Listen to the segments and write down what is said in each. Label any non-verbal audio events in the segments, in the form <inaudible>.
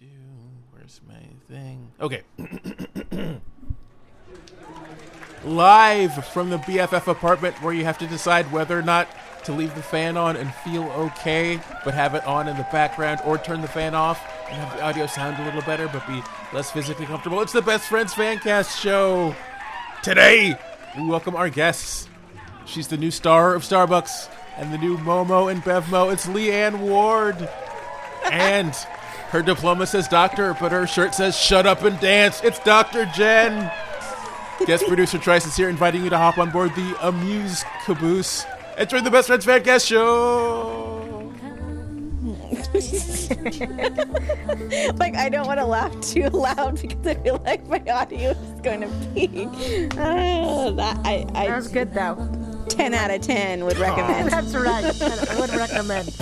do. Where's my thing? Okay. <coughs> Live from the BFF apartment where you have to decide whether or not to leave the fan on and feel okay, but have it on in the background, or turn the fan off and have the audio sound a little better, but be less physically comfortable. It's the Best Friends Fancast show. Today, we welcome our guests. She's the new star of Starbucks and the new Momo and Bevmo. It's Leanne Ward. <laughs> And her diploma says doctor, but her shirt says shut up and dance. It's Dr. Jen. Guest <laughs> producer Trice is here inviting you to hop on board the Amuse Caboose and join the Best Friends Fancast show. <laughs> like I don't want to laugh too loud because I feel like my audio is going to peak. Uh, that I, I That was good though. ten out of ten would <laughs> recommend. That's right. I would recommend.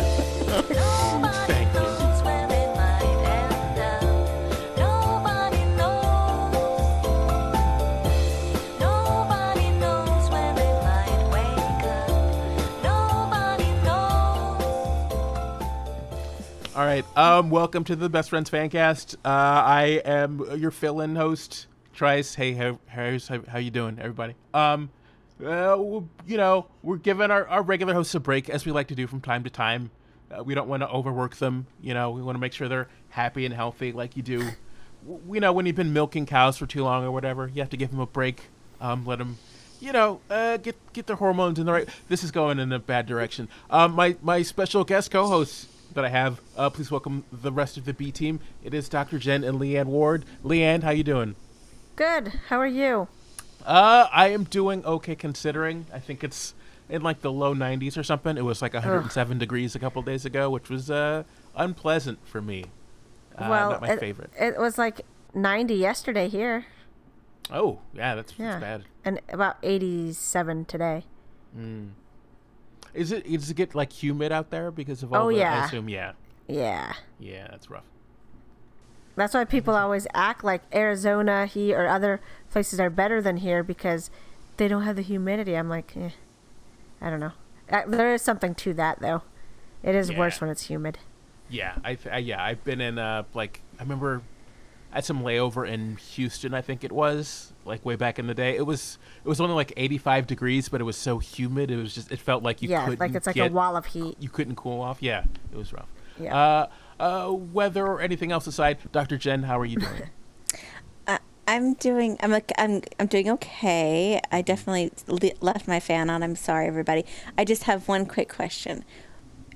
All right. Um, welcome to the Best Friends Fancast. Uh, I am your fill-in host, Trice. Hey, how, how's, how, how you doing, everybody? Um, uh, you know, we're giving our, our regular hosts a break, as we like to do from time to time. Uh, we don't want to overwork them. You know, we want to make sure they're happy and healthy, like you do. You know, when you've been milking cows for too long or whatever, you have to give them a break. Um, let them, you know, uh, get get their hormones in the right. This is going in a bad direction. Um, my my special guest co-hosts that I have. Uh, please welcome the rest of the B team. It is Dr. Jen and Leanne Ward. Leanne, how you doing? Good. How are you? Uh, I am doing okay considering. I think it's in like the low 90s or something. It was like 107 degrees a couple days ago, which was uh unpleasant for me. Uh, well, not my it, favorite. it was like 90 yesterday here, Oh, yeah, that's, that's bad. and about 87 today. Is it? Does it get like humid out there because of all Oh, the? I yeah. assume yeah. Yeah. Yeah, that's rough. That's why people always act like Arizona, he or other places are better than here because they don't have the humidity. I'm like, eh, I don't know. Uh, there is something to that though. It is worse when it's humid. Yeah, I, I yeah, I've been in uh like I remember I had some layover in Houston, I think it was, like way back in the day. It was it was only like 85 degrees, but it was so humid. It was just it felt like you yeah, couldn't like it's like get, a wall of heat. You couldn't cool off. Yeah, it was rough. Yeah. Uh uh weather or anything else aside, Dr. Jen, how are you doing? <laughs> Uh, I'm doing. I'm. ok- I'm. I'm doing okay. I definitely le- left my fan on. I'm sorry, everybody. I just have one quick question.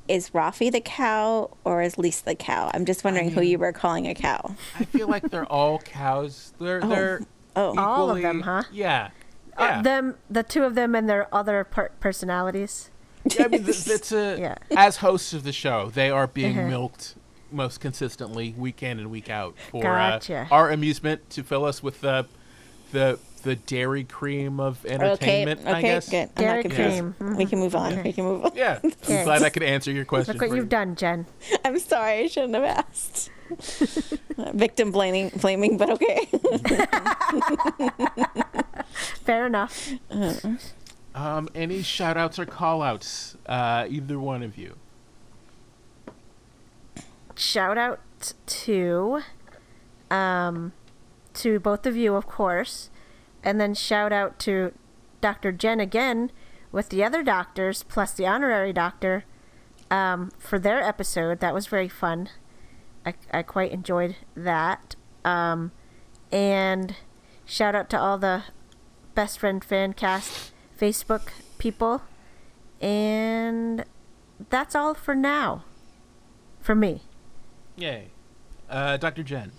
Is Rafi the cow or is Lisa the cow? I'm just wondering who you were calling a cow. I feel like they're all cows. They're they're Oh. All of them, huh? Yeah. Uh, them, the two of them, and their other per- personalities. Yeah, I mean, th- <laughs> it's a Yeah. as hosts of the show, they are being Mhm. milked most consistently week in and week out for Gotcha. uh, our amusement to fill us with the the the dairy cream of Okay. entertainment. I Okay. guess. Good. I'm Dairy not confused. cream. Mhm. We can move on. Okay. We can move on. Yeah, I'm <laughs> Yes. glad I could answer your question. Look what for you've you. done, Jen. <laughs> I'm sorry. I shouldn't have asked. <laughs> Victim blaming, blaming, but okay. Fair enough. Um, any shout outs or call outs? Uh, either one of you. Shout out to, um, to both of you, of course, and then shout out to Dr. Jen again with the other doctors plus the honorary doctor, um, for their episode. That was very fun. I, I quite enjoyed that. Um, and shout out to all the Best Friend fan cast Facebook people. And that's all for now. For me. Yay, uh, Dr. Jen.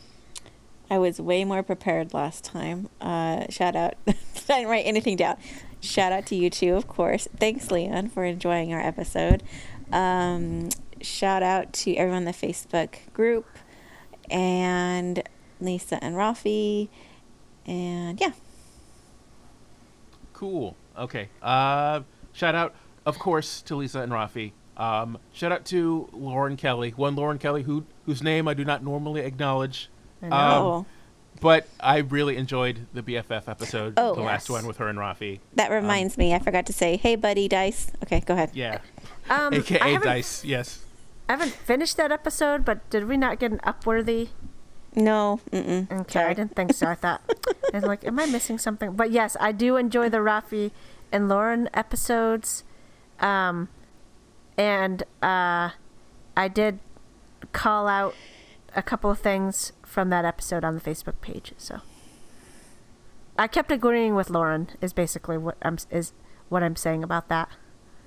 I was way more prepared last time. Uh, shout out. <laughs> I didn't write anything down. Shout out to you two, of course. Thanks, Leanne, for enjoying our episode. Um, shout out to everyone in the Facebook group and Lisa and Rafi. And yeah, Cool. Okay. Uh, shout out, of course, to Lisa and Rafi. Um, shout out to Lauren Kelly, one Lauren Kelly who whose name I do not normally acknowledge. I know. Um, oh, But I really enjoyed the BFF episode, Oh. the last one with her and Rafi. that reminds me. I forgot to say, hey, buddy, Dice. Okay, go ahead. Yeah, <laughs> Um, aka haven't, Dice. Yes. I haven't finished that episode, but did we not get an Upworthy No. Mm-mm. Okay, I didn't think so. I thought, <laughs> I was like, am I missing something? But yes, I do enjoy the Rafi and Lauren episodes. Um, and uh, I did call out a couple of things from that episode on the Facebook page. So I kept agreeing with Lauren. Is basically what I'm is what I'm saying about that.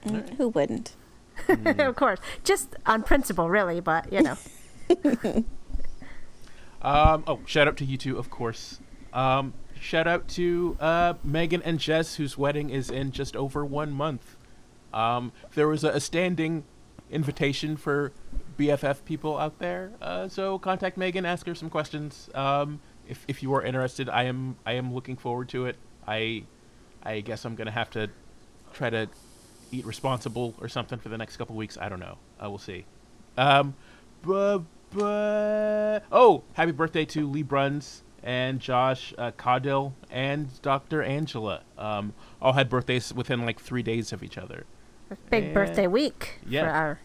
Mm, Who wouldn't? <laughs> of course, just on principle, really. But you know, <laughs> Um, oh, shout out to you two, of course. Um, shout out to uh, Megan and Jess, whose wedding is in just over one month. Um, there was a, a standing invitation for BFF people out there, uh, so contact Megan, ask her some questions. Um, if if you are interested, I am I am looking forward to it. I I guess I'm gonna have to try to eat responsible or something for the next couple weeks. I don't know. I will see. Um, but, but oh, happy birthday to Lee Bruns and Josh uh, Caudill and Dr. Angela. Um, all had birthdays within like three days of each other. Big Yeah. birthday week Yeah. for our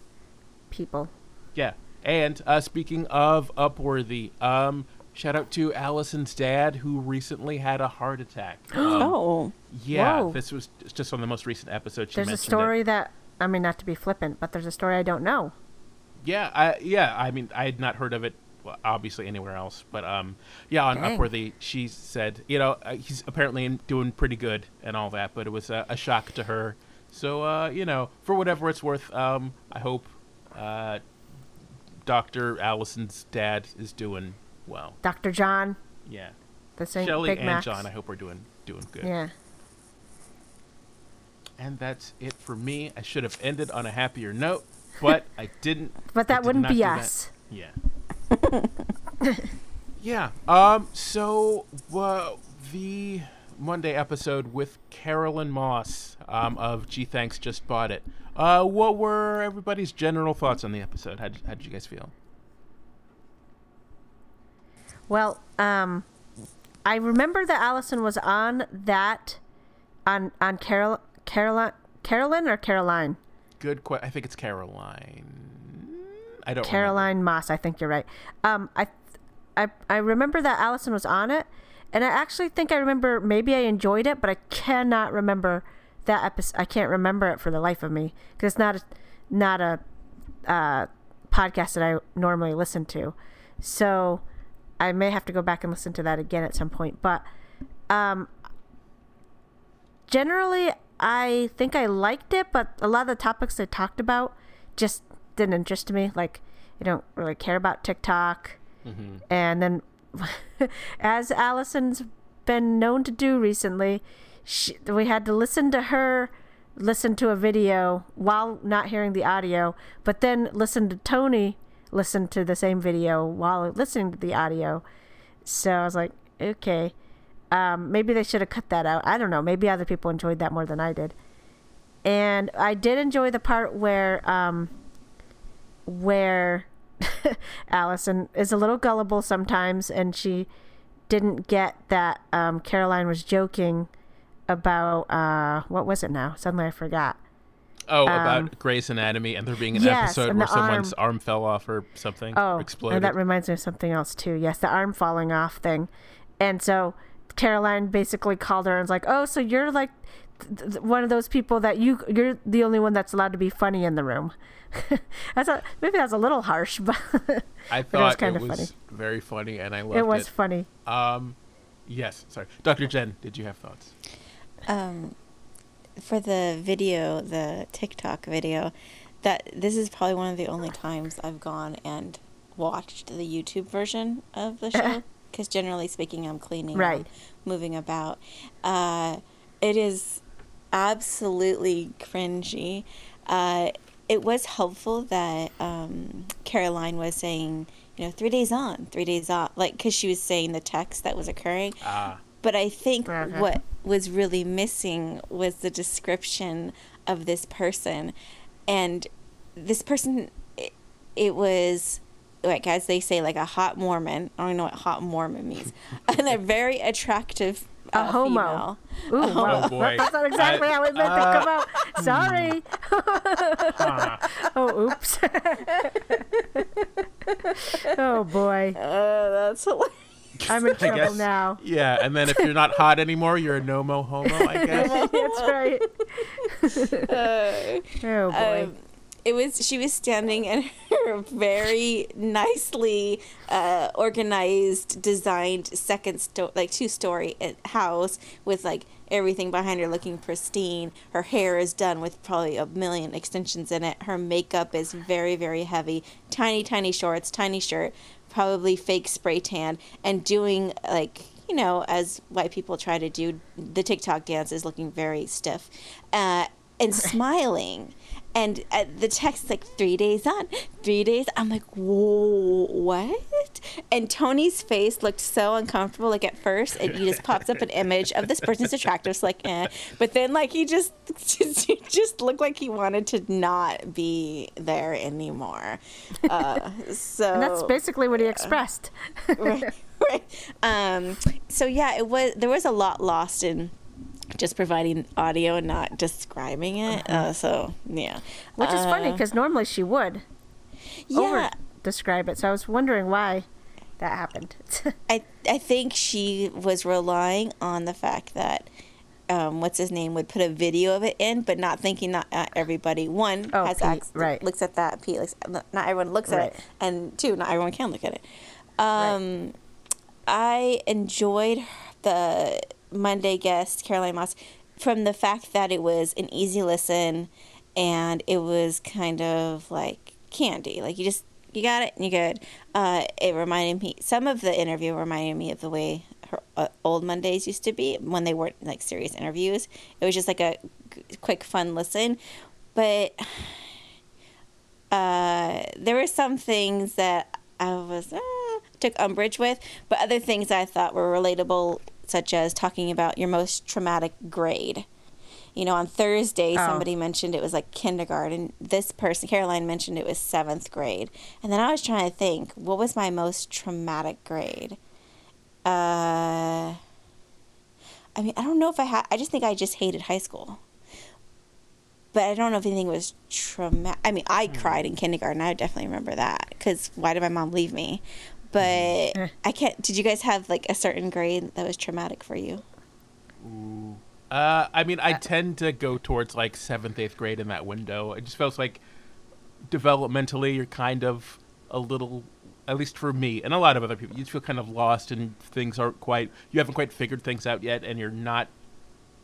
people. Yeah. And uh, speaking of Upworthy, um, shout out to Allison's dad who recently had a heart attack. <gasps> Um, oh. Yeah, Whoa. this was just on the most recent episode. She There's a mentioned it. story that I mean, not to be flippant, but there's a story I don't know. Yeah, I yeah, I mean, I had not heard of it, obviously anywhere else, but um, yeah, on Dang. Upworthy, she said, you know, uh, he's apparently doing pretty good and all that, but it was a, a shock to her. So uh, you know, for whatever it's worth, um, I hope uh, Doctor Allison's dad is doing well. Dr. John, Yeah, the same Shelly Big and Macs. John, I hope we're doing doing good. Yeah. And that's it for me. I should have ended on a happier note, but I <laughs> didn't. But that did wouldn't be do that. us. Yeah. <laughs> yeah. Um. So, uh, the Monday episode with Carolyn Moss um, of Gee Thanks Just Bought It. Uh, what were everybody's general thoughts on the episode? How did, how did you guys feel? Well, um, I remember that Allison was on that on on Carol Caroline Carolyn or Caroline Good. question. I think it's Caroline. I don't. remember. Caroline Moss. I think you're right. Um, I I I remember that Allison was on it, and I actually think I remember maybe I enjoyed it, but I cannot remember that episode. I can't remember it for the life of me because it's not a, not a uh, podcast that I normally listen to. So I may have to go back and listen to that again at some point. But um, generally, I think I liked it, but a lot of the topics they talked about just didn't interest me. Like, you don't really care about TikTok. And then, as Allison's been known to do recently, she, we had to listen to her listen to a video while not hearing the audio, but then listen to Tony listen to the same video while listening to the audio. So I was like, okay, um, maybe they should have cut that out. I don't know. Maybe other people enjoyed that more than I did. And I did enjoy the part where um, where <laughs> Allison is a little gullible sometimes, and she didn't get that um, Caroline was joking about uh, what was it now? Suddenly I forgot. Oh, about Grey's Anatomy, and there being an Um, yes, episode where someone's arm- arm. fell off or something, Oh, exploded. and that reminds me of something else too. Yes, the arm falling off thing, and so Caroline basically called her and was like, "Oh, so you're like th- th- one of those people that you you're the only one that's allowed to be funny in the room." <laughs> that's a, maybe that's a little harsh, <laughs> but I it was thought it kinda was, funny. very funny, and I loved it It was funny. Um, yes. Sorry, Dr. Jen, did you have thoughts? um, for the video, the TikTok video, that this is probably one of the only times I've gone and watched the YouTube version of the show. <laughs> Because generally speaking, I'm cleaning, Right. I'm moving about. Uh, it is absolutely cringy. Uh, it was helpful that um, Caroline was saying, you know, three days on, three days off, like because she was saying the text that was occurring Ah, but I think Okay. what was really missing was the description of this person, and this person, it, it was like as they say, like a hot Mormon. I don't know what hot Mormon means, <laughs> and a very attractive A uh, homo. female. Ooh, wow. Oh, boy. That's not exactly I- how it meant uh, to come out. <laughs> Sorry. Huh. <laughs> Oh, oops. <laughs> oh boy, Uh, that's hilarious. I'm in I trouble guess. now. Yeah, and then if you're not hot anymore, you're a no-mo homo, I guess. That's right. Uh, Oh boy. um, it was she was standing in her very nicely uh, organized, designed second like two story house with like everything behind her looking pristine. Her hair is done with probably a million extensions in it. Her makeup is very very heavy. Tiny tiny shorts, tiny shirt, probably fake spray tan, and doing like you know, as white people try to do, the TikTok dance is looking very stiff, uh, and smiling. And uh, the text is like three days on, three days. I'm like, whoa, what? And Tony's face looked so uncomfortable. Like at first, it he just pops up an image of this person's attractive. So like, eh. But then like he just <laughs> just, just looked like he wanted to not be there anymore. Uh, so and that's basically what he expressed. <laughs> right, right. Um, so yeah, it was there was a lot lost in just providing audio and not describing it. Uh, so yeah, Which is funny Uh, because normally she would yeah. over describe it. So I was wondering why that happened. <laughs> I I think she was relying on the fact that. Um, what's his name would put a video of it in, but not thinking not uh, everybody one Oh, has Pete, access, right. looks at that. Pete looks, not everyone looks at it, and two, not everyone can look at it. Um, I enjoyed the Monday guest, Caroline Moss, from the fact that it was an easy listen and it was kind of like candy. Like you just, you got it and you're good. Uh, it reminded me, some of the interview reminded me of the way her uh, old Mondays used to be when they weren't like serious interviews. It was just like a g- quick, fun listen. But <sighs> uh, there were some things that I was uh, took umbrage with, but other things I thought were relatable, such as talking about your most traumatic grade. You know, on Thursday, Oh. somebody mentioned it was like kindergarten. This person, Caroline, mentioned it was seventh grade. And then I was trying to think, what was my most traumatic grade? Uh, I mean, I don't know if I had, I just think I just hated high school but I don't know if anything was traumatic. I mean, I cried in kindergarten. I definitely remember that because why did my mom leave me? But Eh. I can't. Did you guys have like a certain grade that was traumatic for you? Uh, I mean, I tend to go towards like seventh, eighth grade in that window. It just feels like developmentally you're kind of a little, at least for me and a lot of other people, you just feel kind of lost and things aren't quite, you haven't quite figured things out yet, and you're not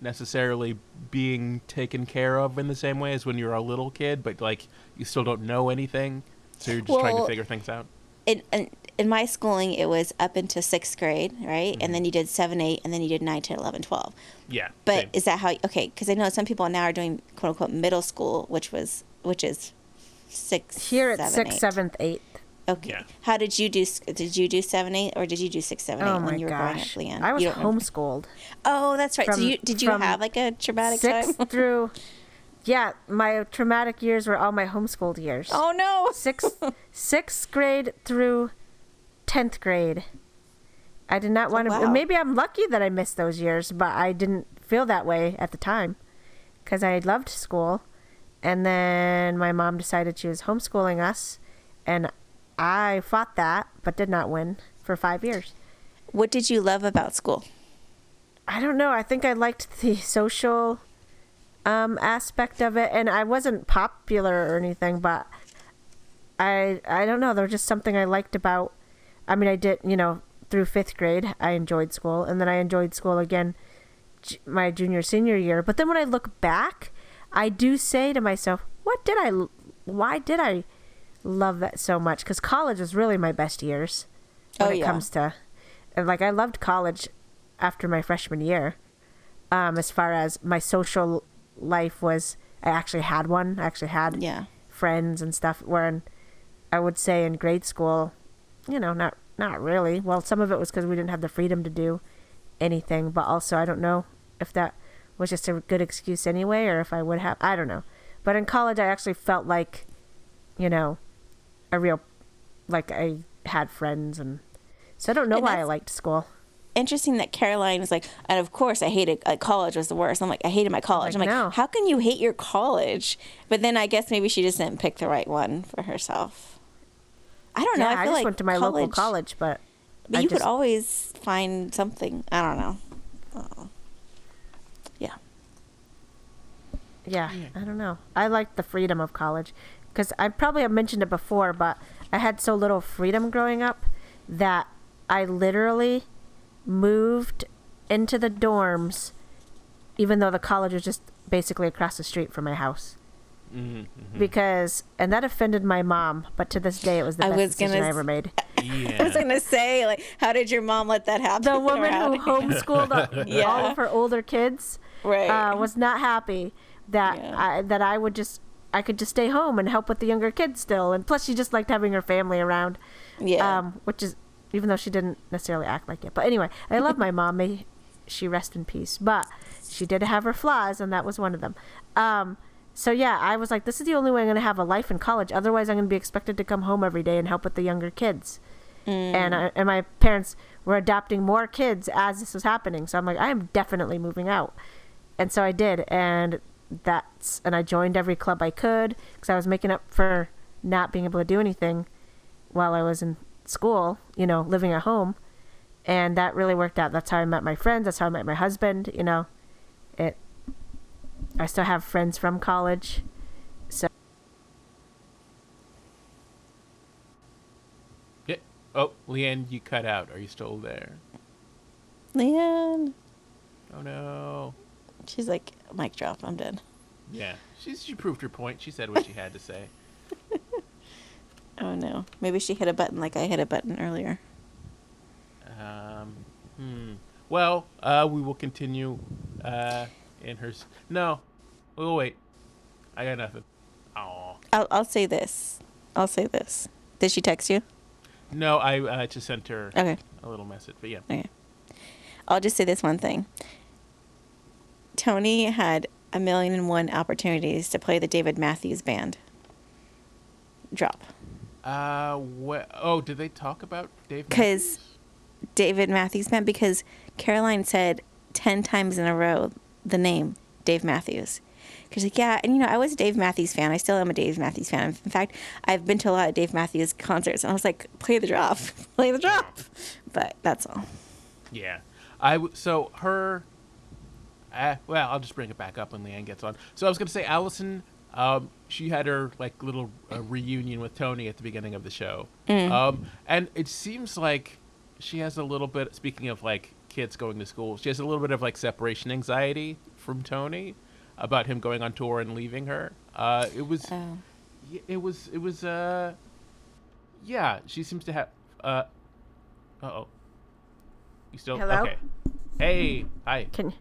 necessarily being taken care of in the same way as when you're a little kid, but like you still don't know anything, so you're just trying to figure things out. In, in in my schooling, it was up into sixth grade, right? And mm-hmm. then you did seven, eight, and then you did nine, 10, 11, 12. Yeah. But same. is that how? Okay, because I know some people now are doing quote unquote middle school, which was which is six. Here it's seven, sixth, eight. seventh, eighth. Okay. Yeah. How did you do? Did you do seven, eight, or did you do six, seven, eight Oh when you were growing up, gosh, Leanne? I was You don't remember? homeschooled. Oh, that's right. so you did you have like a traumatic Sixth time? <laughs> through, yeah, my traumatic years were all my homeschooled years. Oh no. Sixth, <laughs> sixth grade through tenth grade. I did not oh, want to. wow. Maybe I'm lucky that I missed those years, but I didn't feel that way at the time because I loved school. And then my mom decided she was homeschooling us, and I fought that, but did not win for five years. What did you love about school? I don't know. I think I liked the social um, aspect of it, and I wasn't popular or anything, but I I don't know. There was just something I liked about. I mean, I did you know through fifth grade, I enjoyed school, and then I enjoyed school again my junior senior year. But then when I look back, I do say to myself, "What did I? Why did I love that so much?" Because college was really my best years when Oh, it comes to and like I loved college after my freshman year. Um, as far as my social life was, I actually had one. I actually had Yeah. friends and stuff. Where I would say in grade school, you know, not not really. Well, some of it was because we didn't have the freedom to do anything, but also I don't know if that was just a good excuse anyway, or if I would have. I don't know. But in college, I actually felt like, you know, a real, like I had friends, and so I don't know And why I liked school. Interesting that Caroline was like, and of course I hated uh, college was the worst. I'm like, I hated my college. Like, I'm like, no. how can you hate your college? But then I guess maybe she just didn't pick the right one for herself. I don't know. yeah, I I, feel just like went to my local college, but but I you just, could always find something. I don't know. Oh. Yeah. Yeah, I don't know. I like the freedom of college because I probably have mentioned it before, but I had so little freedom growing up that I literally moved into the dorms, even though the college was just basically across the street from my house. Mm-hmm. Because, and that offended my mom, but to this day, it was the I best was decision gonna I s- ever made. Yeah. <laughs> I was gonna say, like, how did your mom let that happen? The <laughs> woman who around? homeschooled <laughs> Yeah. all of her older kids right? uh, was not happy that Yeah. I, that I would just I could just stay home and help with the younger kids still, and plus she just liked having her family around. yeah. Um, which is even though she didn't necessarily act like it. But anyway, I love my mom. May she rest in peace. But she did have her flaws, and that was one of them. Um, so yeah, I was like, this is the only way I'm going to have a life in college. Otherwise, I'm going to be expected to come home every day and help with the younger kids. And I, and my parents were adopting more kids as this was happening. So I'm like, I am definitely moving out. And so I did, and that's and I joined every club I could because I was making up for not being able to do anything while I was in school, you know, living at home. And that really worked out. That's how I met my friends. That's how I met my husband. You know, it. I still have friends from college. So Yeah. Oh, Leanne, you cut out. Are you still there? Leanne. Oh no. She's like, mic drop. I'm dead. Yeah. She's she proved her point. She said what she had to say. <laughs> Oh no. Maybe she hit a button like I hit a button earlier. Um. Hmm. Well, uh, we will continue. Uh, in her. s- No. Oh wait. I got nothing. Oh. I'll I'll say this. I'll say this. Did she text you? No, I uh, just sent her Okay. a little message. But yeah. Okay. I'll just say this one thing. Tony had a million and one opportunities to play the David Matthews Band. Drop. Uh. Wh- oh, did they talk about Dave? 'Cause- Because David Matthews Band because Caroline said 10 times in a row the name Dave Matthews. Because, like, yeah, and you know, I was a Dave Matthews fan. I still am a Dave Matthews fan. In fact, I've been to a lot of Dave Matthews concerts, and I was like, play the drop, <laughs> play the drop. But that's all. Yeah. I w- so her. Uh, well, I'll just bring it back up when Leanne gets on. So I was gonna say Allison. Um, she had her like little uh, reunion with Tony at the beginning of the show, um, and it seems like she has a little bit. Speaking of like kids going to school, she has a little bit of like separation anxiety from Tony about him going on tour and leaving her. Uh, it was Oh. it was it was uh yeah she seems to have uh uh-oh you still Hello? okay hey hi can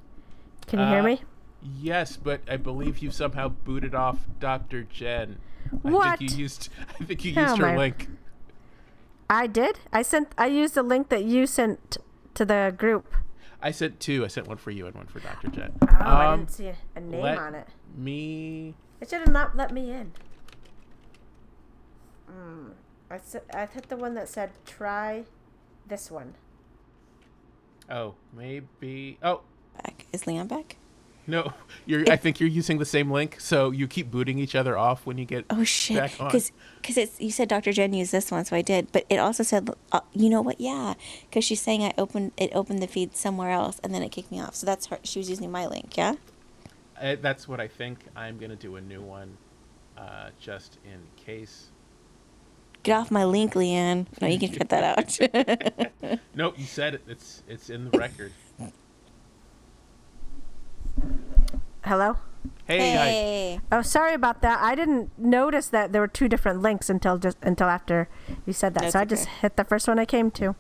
can you hear Uh, me? Yes but i believe you somehow booted off dr jen i What? think you used i think you Oh, used her my- link I did. I sent. I used the link that you sent to the group. i sent two i sent one for you and one for dr jen Oh, I Um, didn't see a, a name let on it. me It should have not let me in. Mm. I hit the one that said try this one. oh maybe oh Back. Is Leanne back? No you're i think you're using the same link so you keep booting each other off when you get Oh shit! Because. Because it's you said Dr. Jen used this one, so I did. But it also said, uh, you know what? Yeah, because she's saying I opened it opened the feed somewhere else, and then it kicked me off. So that's her. She was using my link. Yeah. Uh, that's what I think. I'm gonna do a new one, uh, just in case. Get off my link, Leanne. No, you can <laughs> cut that out. <laughs> Nope, you said it. It's it's in the record. Hello. Hey, hey. Oh, sorry about that. I didn't notice that there were two different links until just until after you said that. That's so I just hit the first one I came to.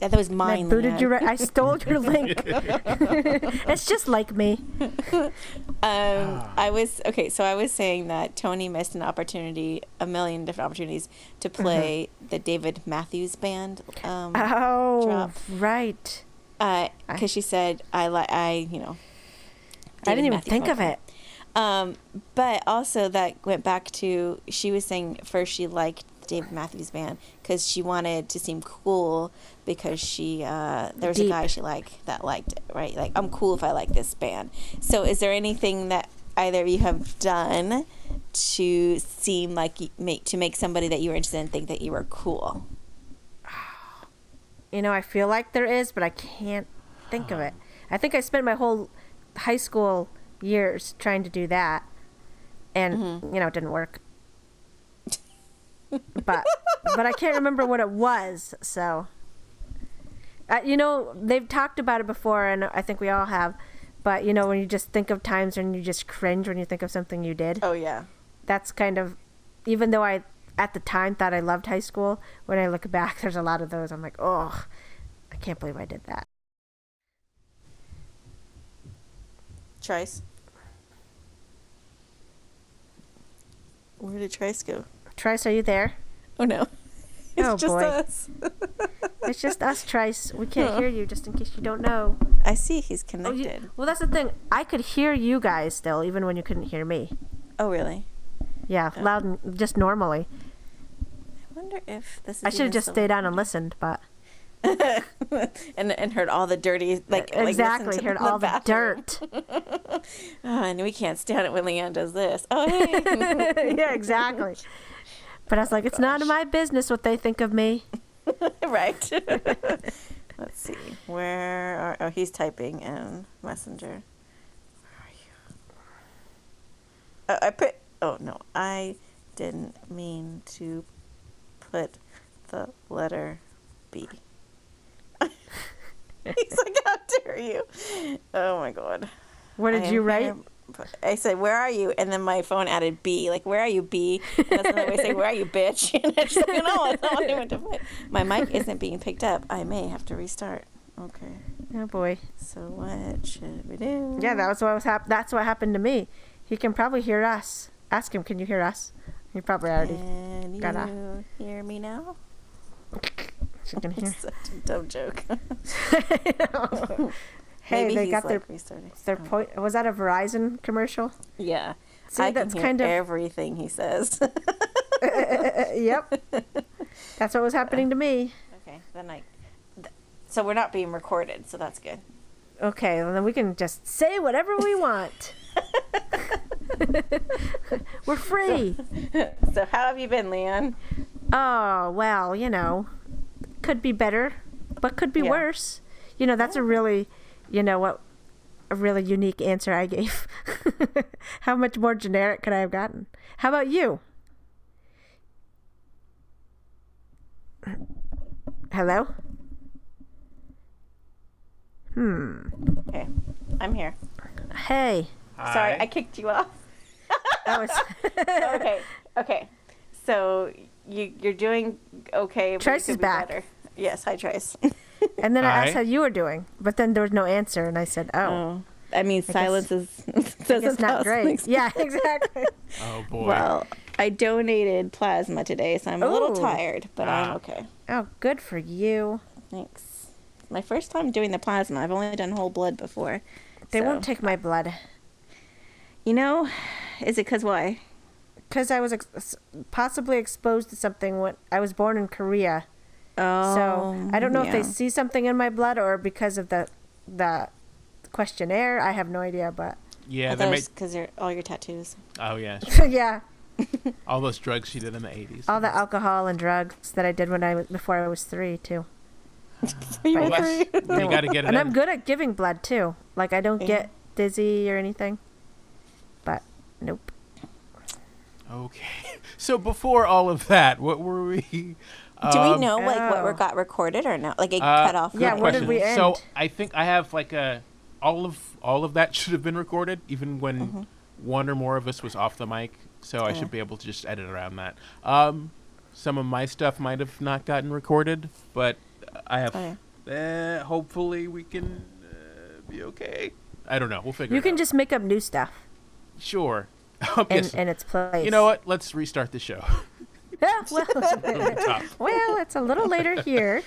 That, that was And I mine. booted you. Right, I <laughs> stole your link. <laughs> it's just like me. <laughs> Um. I was okay. So I was saying that Tony missed an opportunity, a million different opportunities to play the David Matthews Band. Um, Oh, Drop. right. because she said I like I you know. I didn't David even think of it. Um, but also that went back to she was saying first she liked Dave Matthews Band because she wanted to seem cool because she uh, there was Deep. a guy she liked that liked it, right? Like I'm cool if I like this band. So is there anything that either of you have done to seem like you make to make somebody that you were interested in think that you were cool? <sighs> You know, I feel like there is, but I can't think of it. I think I spent my whole high school years trying to do that, and Mm-hmm. you know, it didn't work. but but I can't remember what it was. So, uh, you know, they've talked about it before, and I think we all have. But you know, when you just think of times when you just cringe when you think of something you did, Oh yeah. that's kind of, even though I at the time thought I loved high school, when I look back, there's a lot of those. I'm like, oh, I can't believe I did that. Trice. Where did Trice go? Trice, are you there? Oh no. <laughs> It's Oh, just boy. us. <laughs> It's just us, Trice. We can't hear you, just in case you don't know. I see he's Oh, you- connected. well, that's the thing. I could hear you guys still, even when you couldn't hear me. Oh, really? Yeah, oh. loud and just normally. I wonder if this is I should have just stayed on and listened, but <laughs> and and heard all the dirty like like, exactly to heard all the dirt. <laughs> Oh, and we can't stand it when Leanne does this. Oh, hey. <laughs> yeah, exactly. But I was like, it's none of my business what they think of me. right. Let's see. Where are? Oh, he's typing in Messenger. Where are you? Uh, I put. Oh no, I didn't mean to put the letter B. <laughs> he's like, how dare you? Oh my god. What did am you write? I said, "Where are you?" And then my phone added B, like, "Where are you, B?" And that's another way to say, "Where are you, bitch?" <laughs> And I just like, no, that's not what I meant to put. My mic isn't being picked up. I may have to restart. Okay. Oh boy. So what should we do? Yeah, that was what was hap- That's what happened to me. He can probably hear us. Ask him, can you hear us? He probably already. Can you got hear me now? Can hear. Such a dumb joke. <laughs> hey, Maybe they got like their restarting. their Oh. point. Was that a Verizon commercial? Yeah. See, I that's kind of- everything he says. <laughs> Yep. That's what was happening to me. okay, then I. Th- so we're not being recorded, so that's good. Okay, well then we can just say whatever we want. <laughs> We're free. So how have you been, Leanne? Oh, well, you know, could be better, but could be Yeah. worse. You know, that's a really, you know what, a really unique answer I gave. <laughs> How much more generic could I have gotten? How about you? Hello? Hmm. Okay, I'm here. Hey. Sorry, I kicked you off. That was <laughs> okay, okay. So you you're doing okay. but you Trice is be back. better. Yes, hi Trice. <laughs> And then I asked how you were doing, but then there was no answer, and I said, "Oh, Oh, I mean silence is <laughs> I doesn't not great." things. <laughs> Yeah, exactly. Oh boy. Well, I donated plasma today, so I'm a little tired, but I'm Ah. okay. oh, good for you. Thanks. My first time doing the plasma. I've only done whole blood before. They so- won't take my blood. You know, is it because why? Because I was ex- possibly exposed to something when I was born in Korea. Oh, so I don't know if they see something in my blood or because of the the questionnaire. I have no idea, but yeah, I they because they're all your tattoos. Oh yeah, <laughs> yeah, <laughs> all those drugs she did in the eighties. all the alcohol and drugs that I did when I was before I was three too. <laughs> You Well, were three. you got to get it. And in. I'm good at giving blood too. Like I don't Yeah. get dizzy or anything. But nope. Okay. <laughs> So before all of that, what were we? Do um, we know like what Oh. were got recorded or not? Like it uh, cut off. good Yeah, where did question. we So? I think I have like a all of all of that <laughs> should have been recorded, even when Mm-hmm. one or more of us was off the mic. So I Yeah. should be able to just edit around that. Um, some of my stuff might have not gotten recorded, but I have. Oh, Uh, hopefully, we can uh, be okay. I don't know. We'll figure. You it can out. just make up new stuff sure. <laughs> Um, in, yes. in its place. You know what? Let's restart the show. <laughs> Yeah, well, <laughs> From the top. well, it's a little later here.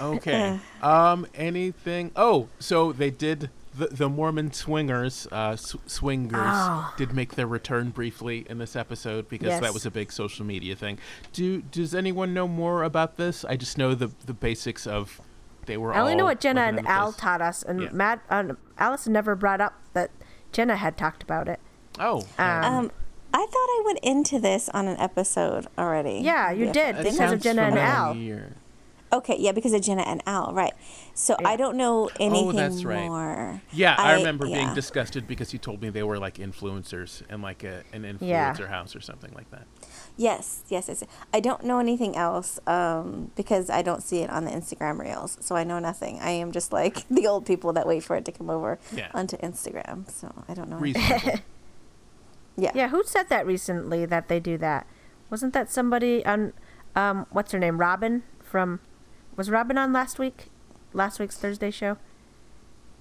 Okay. Um. Anything? Oh, so they did the, the Mormon swingers, uh, sw- swingers, Oh. did make their return briefly in this episode because that was a big social media thing. Do does anyone know more about this? I just know the the basics of they were. I only know what Jenna and Al place. taught us, and Yeah. Matt, uh, Allison never brought up that Jenna had talked about it. Oh, Um, Um, I thought I went into this on an episode already. Yeah, you did, that because of Jenna and Al. familiar. Okay, yeah, because of Jenna and Al, right. So Yeah. I don't know anything Oh, that's right. more. Yeah, I, remember being disgusted because you told me they were like influencers and like a, an influencer Yeah. house or something like that. Yes, yes, yes. I don't know anything else um, because I don't see it on the Instagram reels. So I know nothing. I am just like <laughs> the old people that wait for it to come over Yeah. onto Instagram. So I don't know. <laughs> Yeah. Yeah, who said that recently that they do that? Wasn't that somebody on, um, what's her name? Robin from, was Robin on last week? Last week's Thursday show?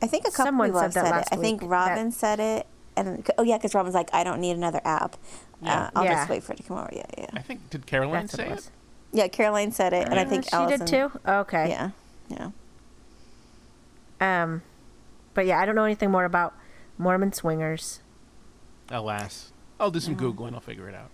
I think a couple Someone people said have that said it. last I think Robin that- said it. And oh yeah, because Robin's like, I don't need another app. Yeah. Uh, I'll Yeah. just wait for it to come over. Yeah, yeah, I think did Caroline That's say it it? yeah. Caroline said it, and I think she Allison did too? Okay. Yeah, yeah. Um, but yeah, I don't know anything more about Mormon swingers. Alas, I'll do some googling. I'll figure it out.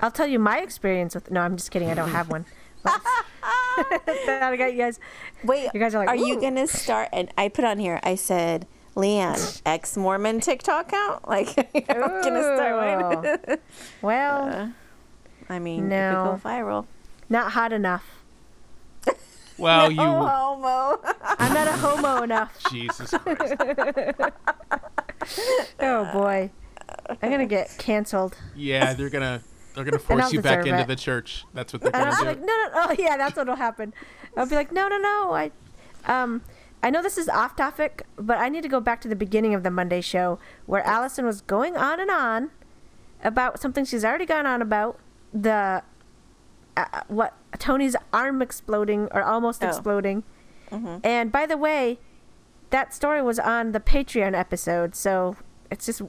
I'll tell you my experience with. No, I'm just kidding. I don't have one. <laughs> But- <laughs> I got you guys. Wait, You guys are like, are you gonna start? And I put on here. I said, Leanne, ex Mormon TikTok account. <laughs> Like, I'm gonna start one. <laughs> Well, Uh, I mean, No. it could go viral. not hot enough. Well, <laughs> Oh, you homo. I'm not a homo enough. Jesus Christ. Oh boy, I'm gonna get canceled. Yeah, they're gonna they're gonna force you back deserve into the church. That's what they're And I'll gonna be do. like, no, no, oh yeah, that's what'll happen. I'll be like, no, no, no. I, um, I know this is off topic, but I need to go back to the beginning of the Monday show where Allison was going on and on about something she's already gone on about the uh, what Tony's arm exploding or almost Oh. exploding. And by the way, that story was on the Patreon episode, so it's just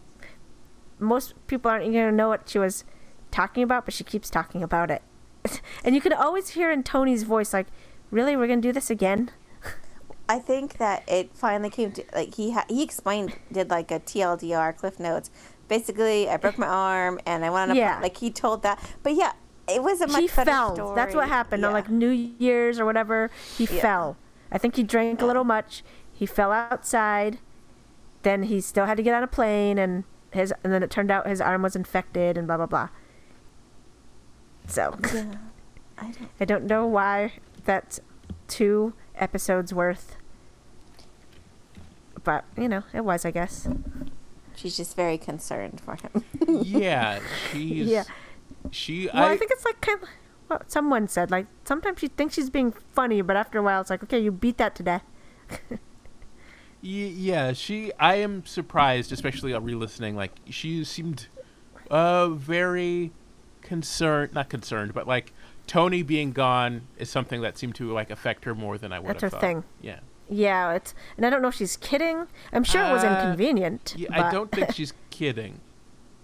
most people aren't even gonna know what she was talking about, but she keeps talking about it. <laughs> and you can always hear in Tony's voice, like, "Really, we're gonna do this again?" I think that it finally came to like he ha- he explained did like a TLDR Cliff Notes. Basically, I broke my arm and I went on a Yeah. like he told that. But yeah, it was a much he better fell. story. That's what happened on like New Year's or whatever. He Yeah. fell. I think he drank a little much. He fell outside. Then he still had to get on a plane, and his and then it turned out his arm was infected, and blah blah blah. So Yeah. <laughs> I don't. I don't know why that's two episodes worth. But, you know, it was, I guess. She's just very concerned for him. <laughs> yeah, she's Yeah. she Well, I, I, think it's like kind of what someone said. Like, sometimes she thinks she's being funny, but after a while, it's like, okay, you beat that to death. yeah, she I am surprised, especially on re-listening, like she seemed uh very concerned, not concerned, but like Tony being gone is something that seemed to like affect her more than I would That's have her thought. thing. Yeah. Yeah, it's, and I don't know if she's kidding. I'm sure it was Uh, inconvenient. Yeah, I but- don't think <laughs> she's kidding.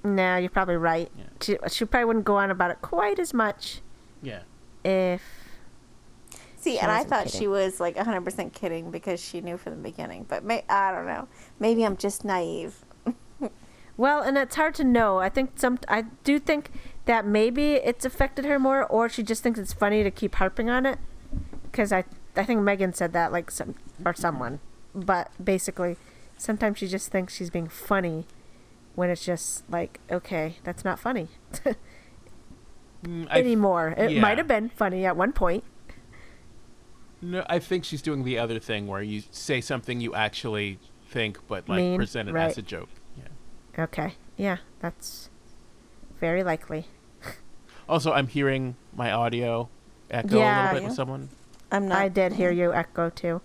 No, you're probably right. Yeah. She, she probably wouldn't go on about it quite as much Yeah. if. See, and I wasn't thought kidding. she was like 100% kidding because she knew from the beginning. But may- I don't know. Maybe I'm just naive. <laughs> Well, and it's hard to know. I think some. I do think that maybe it's affected her more, or she just thinks it's funny to keep harping on it. Because I, I think Megan said that, like some or someone, but basically, sometimes she just thinks she's being funny, when it's just like, okay, that's not funny Mm, <laughs> anymore. It yeah. might have been funny at one point. no, I think she's doing the other thing where you say something you actually think, but like Mean, present it right. as a joke. Yeah. Okay, yeah, that's very likely. <laughs> Also, I'm hearing my audio echo a little bit Yeah. with someone. I'm not. I did hear you echo too,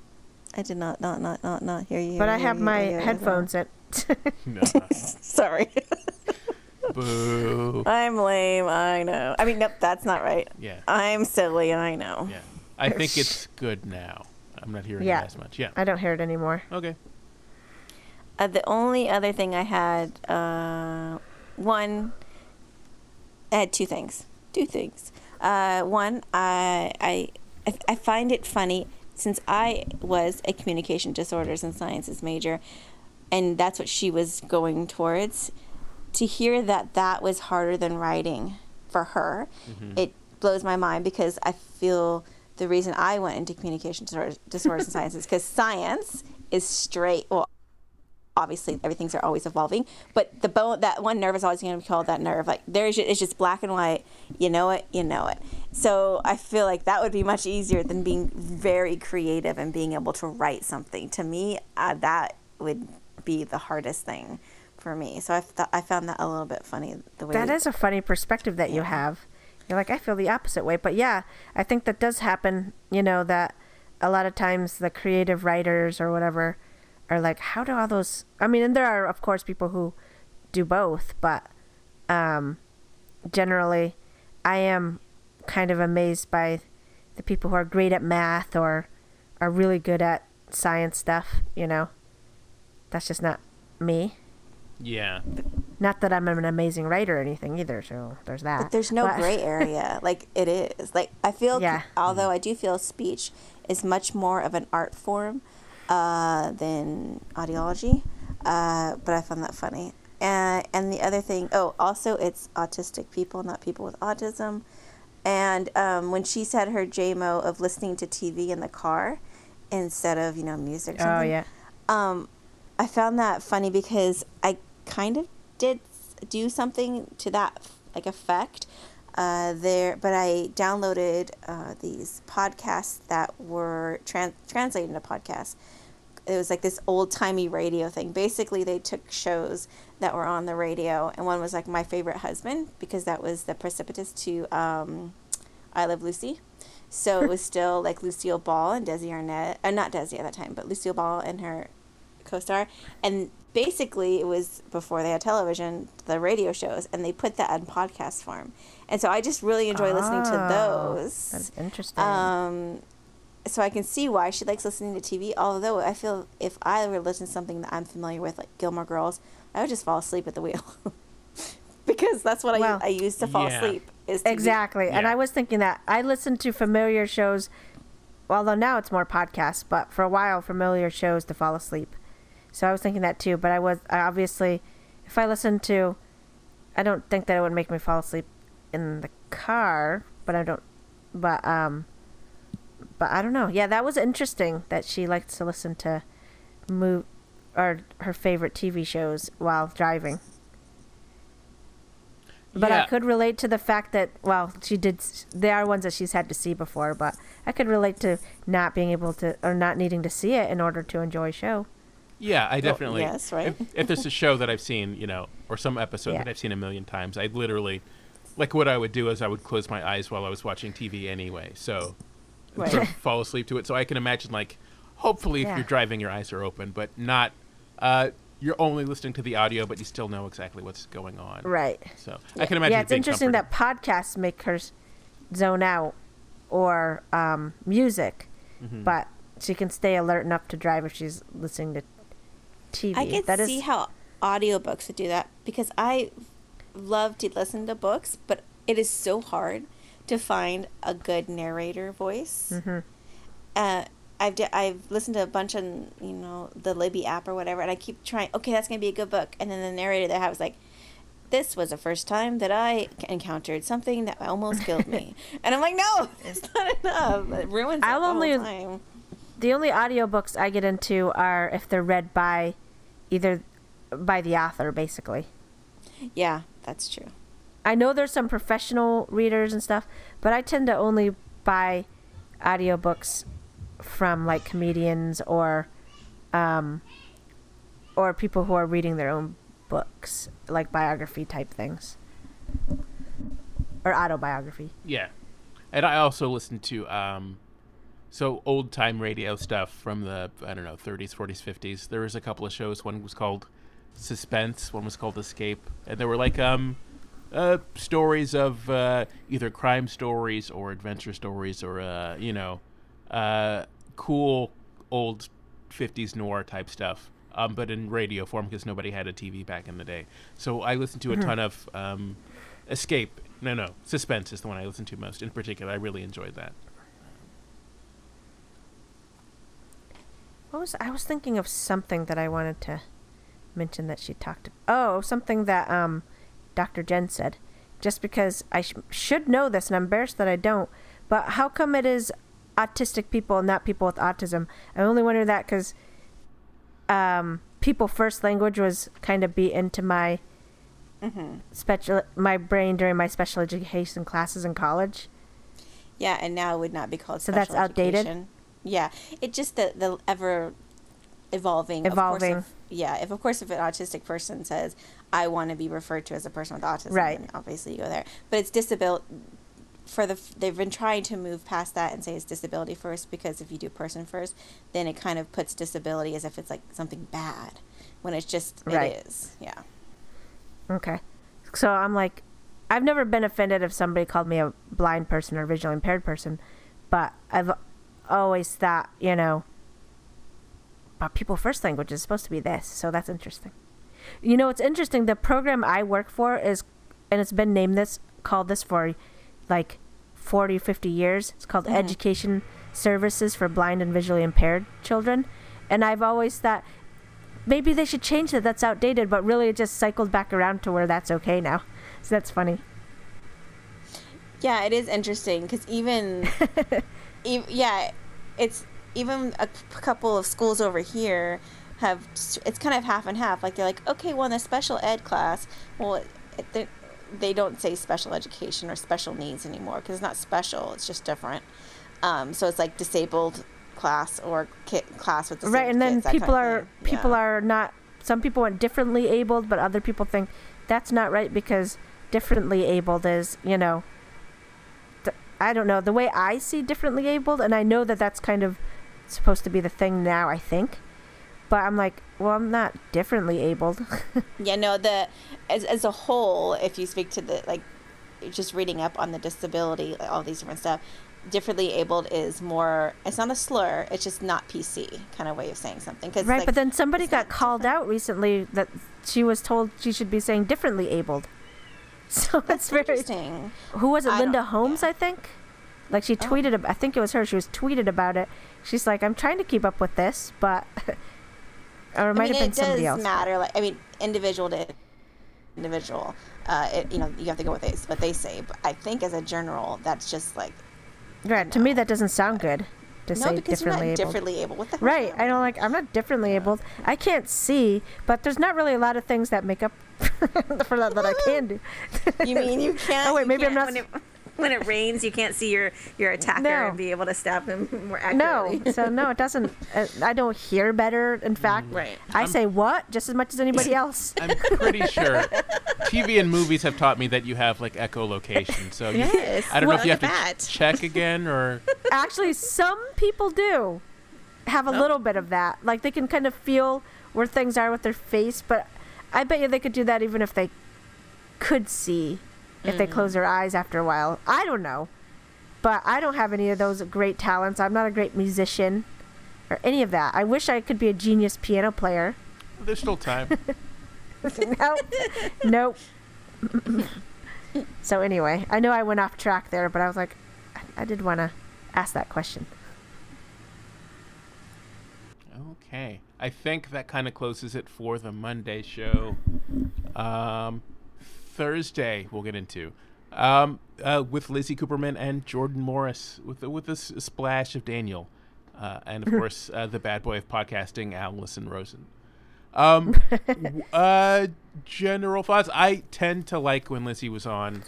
I did not, not, not, not, not hear you. but I have you, my you, headphones in. No. <laughs> <laughs> Sorry. Boo. I'm lame. I know. I mean, nope, that's not right. Yeah. I'm silly. I know. Yeah. I think it's good now. I'm not hearing Yeah. it as much. Yeah. I don't hear it anymore. Okay. Uh, the only other thing I had, uh, one, I had two things. Two things. Uh, one, I, I, I- I find it funny. Since I was a communication disorders and sciences major, and that's what she was going towards, to hear that that was harder than writing for her, mm-hmm. it blows my mind because I feel the reason I went into communication disorders, disorders and sciences because science is straight. Well, obviously everything's are always evolving, but the bone that one nerve is always going to be called that nerve. Like there's it's just black and white. You know it, you know it. So I feel like that would be much easier than being very creative and being able to write something. To me, uh, that would be the hardest thing for me. So I th- I found that a little bit funny the way That is a funny perspective that you have. You're like, I feel the opposite way. But yeah, I think that does happen, you know, that a lot of times the creative writers or whatever are like, how do all those. I mean, and there are, of course, people who do both, but um, generally, I am kind of amazed by the people who are great at math or are really good at science stuff, you know. That's just not me. Yeah. Not that I'm an amazing writer or anything either, so there's that. But there's no But- gray <laughs> area. like it is. Like I feel, Yeah. although I do feel speech is much more of an art form uh, than audiology. Uh, but I found that funny. And and the other thing, oh, also it's autistic people, not people with autism. And um, when she said her JMO of listening to TV in the car instead of you know music. Or Oh, yeah. um, I found that funny because I kind of did do something to that like effect uh, there, but I downloaded uh, these podcasts that were tran- translated into podcasts. It was like this old timey radio thing. Basically, they took shows that were on the radio, and one was like My Favorite Husband because that was the precipitous to um, I Love Lucy. So it was <laughs> still like Lucille Ball and Desi Arnaz, uh, not Desi at that time, but Lucille Ball and her co-star and basically it was before they had television the radio shows and they put that in podcast form and so i just really enjoy listening to Oh, those That's interesting. um, so i can see why she likes listening to tv although i feel if i were listening to something that i'm familiar with like gilmore girls i would just fall asleep at the wheel <laughs> because that's what Well, I, I use to fall yeah. asleep is TV. exactly. And Yeah. I was thinking that I listened to familiar shows, although now it's more podcasts, but for a while, familiar shows to fall asleep. So I was thinking that too. But I was I obviously, if I listened to, I don't think that it would make me fall asleep in the car, but I don't, but, um, but I don't know. Yeah, that was interesting that she likes to listen to move or her favorite TV shows while driving. But I could relate to the fact that well, she did. s- There are ones that she's had to see before, but I could relate to not being able to or not needing to see it in order to enjoy a show. Yeah, I oh, definitely. yes, right? If, if there's a <laughs> show that I've seen, you know, or some episode Yeah. that I've seen a million times, I literally, like, what I would do is I would close my eyes while I was watching TV anyway, so Right. sort of <laughs> fall asleep to it. So I can imagine, like, hopefully, if Yeah. you're driving, your eyes are open, but not. Uh, you're only listening to the audio, but you still know exactly what's going on. Right. So I can imagine. yeah, it's being interesting comforting. that podcasts make her zone out, or um, music, Mm-hmm. but she can stay alert enough to drive if she's listening to TV. I can That is- see how audiobooks would do that because I love to listen to books, but it is so hard to find a good narrator voice. Mm-hmm. Uh, I've di- I've listened to a bunch on you know the Libby app or whatever, and I keep trying. Okay, that's gonna be a good book, and then the narrator that I was like. This was the first time that I encountered something that almost killed me, <laughs> and I'm like, no, it's not enough. It ruins I'll only- time. the only audiobooks I get into are if they're read by either by the author, basically. Yeah, that's true. I know there's some professional readers and stuff, but I tend to only buy audiobooks from like comedians or um or people who are reading their own books, like biography type things. Or autobiography. Yeah, and I also listen to um, so old time radio stuff from the I don't know 30s, 40s, 50s. There was a couple of shows. One was called Suspense. One was called Escape, and there were like um, uh, stories of uh, either crime stories or adventure stories or uh, you know, uh, cool old 50s noir type stuff. Um, but in radio form because nobody had a TV back in the day. So I listened to a ton of um, Escape. No, no, Suspense is the one I listen to most. In particular, I really enjoyed that. what was I was thinking of something that I wanted to mention that she talked. Oh, something that um, Dr. Jen said. Just because I sh- should know this, and I'm embarrassed that I don't. But how come it is autistic people and not people with autism? I only wonder that because um, people first language was kind of beat into my Mm-hmm. special my brain during my special education classes in college. Yeah, and now it would not be called So special that's outdated? education. Yeah, it just the the ever evolving. of course, Evolving. if- yeah, if of course if an autistic person says I want to be referred to as a person with autism, Right. then obviously you go there. But it's disability. For the they've been trying to move past that and say it's disability first because if you do person first, then it kind of puts disability as if it's like something bad, when it's just Right. it is. Yeah. Okay. So I'm like, I've never been offended if somebody called me a blind person or visually impaired person, but I've always thought, you know, but people first language is supposed to be this, so that's interesting. You know, it's interesting. The program I work for is, and it's been named this, called this for like 40, 50 years. It's called mm-hmm. Education Services for Blind and Visually Impaired Children. And I've always thought, maybe they should change that. That's outdated, but really it just cycled back around to where that's okay now. So that's funny. Yeah, it is interesting because even, <laughs> ev- yeah, it's even a c- couple of schools over here have it's kind of half and half. Like they're like, okay, well in the special ed class, well, it, it, they- don't say special education or special needs anymore because it's not special; it's just different. Um, so it's like disabled class or class with disabled right, and then kids, kind people of are thing. people are not. Some people want differently abled, but other people think that's not right because differently abled is, you know, th- I don't know the way I see differently abled, and I know that that's kind of supposed to be the thing now. I think, but I'm like, well, I'm not differently abled. <laughs> Yeah, no, the as as a whole, if you speak to the like, just reading up on the disability, all these different stuff, differently abled is more. It's not a slur. It's just not PC kind of way of saying something. Cause right, like, but then somebody got called out recently that she was told she should be saying differently abled. <laughs> So that's that's very interesting. Who was it? I Linda Holmes, yeah. I think. Like she Oh. tweeted. ab- I think it was her. She was tweeted about it. She's like, I'm trying to keep up with this, but <laughs> or it might I mean, have been it does matter. Like, I mean, individual to individual. Uh, it, you know, you have to go with what they say. But I think as a general, that's just like Right. To me, that doesn't sound good to no, say because you're differently not abled. differently able. What the Right. I don't like. I'm not differently abled. I can't see, but there's not really a lot of things that make up <laughs> for that that I <laughs> can do. You mean you <laughs> can't? Oh, wait, maybe I'm not- When it, rains, you can't see your your attacker No. and be able to stab him more accurately. no. accurately. So no, it doesn't. Uh, I don't hear better. In fact, Right. I say what just as much as anybody <laughs> else. I'm pretty sure TV and movies have taught me that you have like echolocation. So you, I don't know if you have to ch- that. check again or <laughs> Actually, some people do have a Oh. little bit of that. Like they can kind of feel where things are with their face, but I bet you they could do that even if they could see, if they close their eyes after a while. I don't know. But I don't have any of those great talents. I'm not a great musician or any of that. I wish I could be a genius piano player. there's still time. <laughs> nope. nope. so anyway, I know I went off track there, but I was like, I, I did want to ask that question. Okay. I think that kind of closes it for the Monday show. Um, Thursday we'll get into um, uh, with Lizzie Cooperman and Jordan Morris with with a s- splash of Daniel, uh, and of <laughs> course uh, the bad boy of podcasting, Alison Rosen. Um, <laughs> uh, general thoughts. I tend to like when Lizzie was on.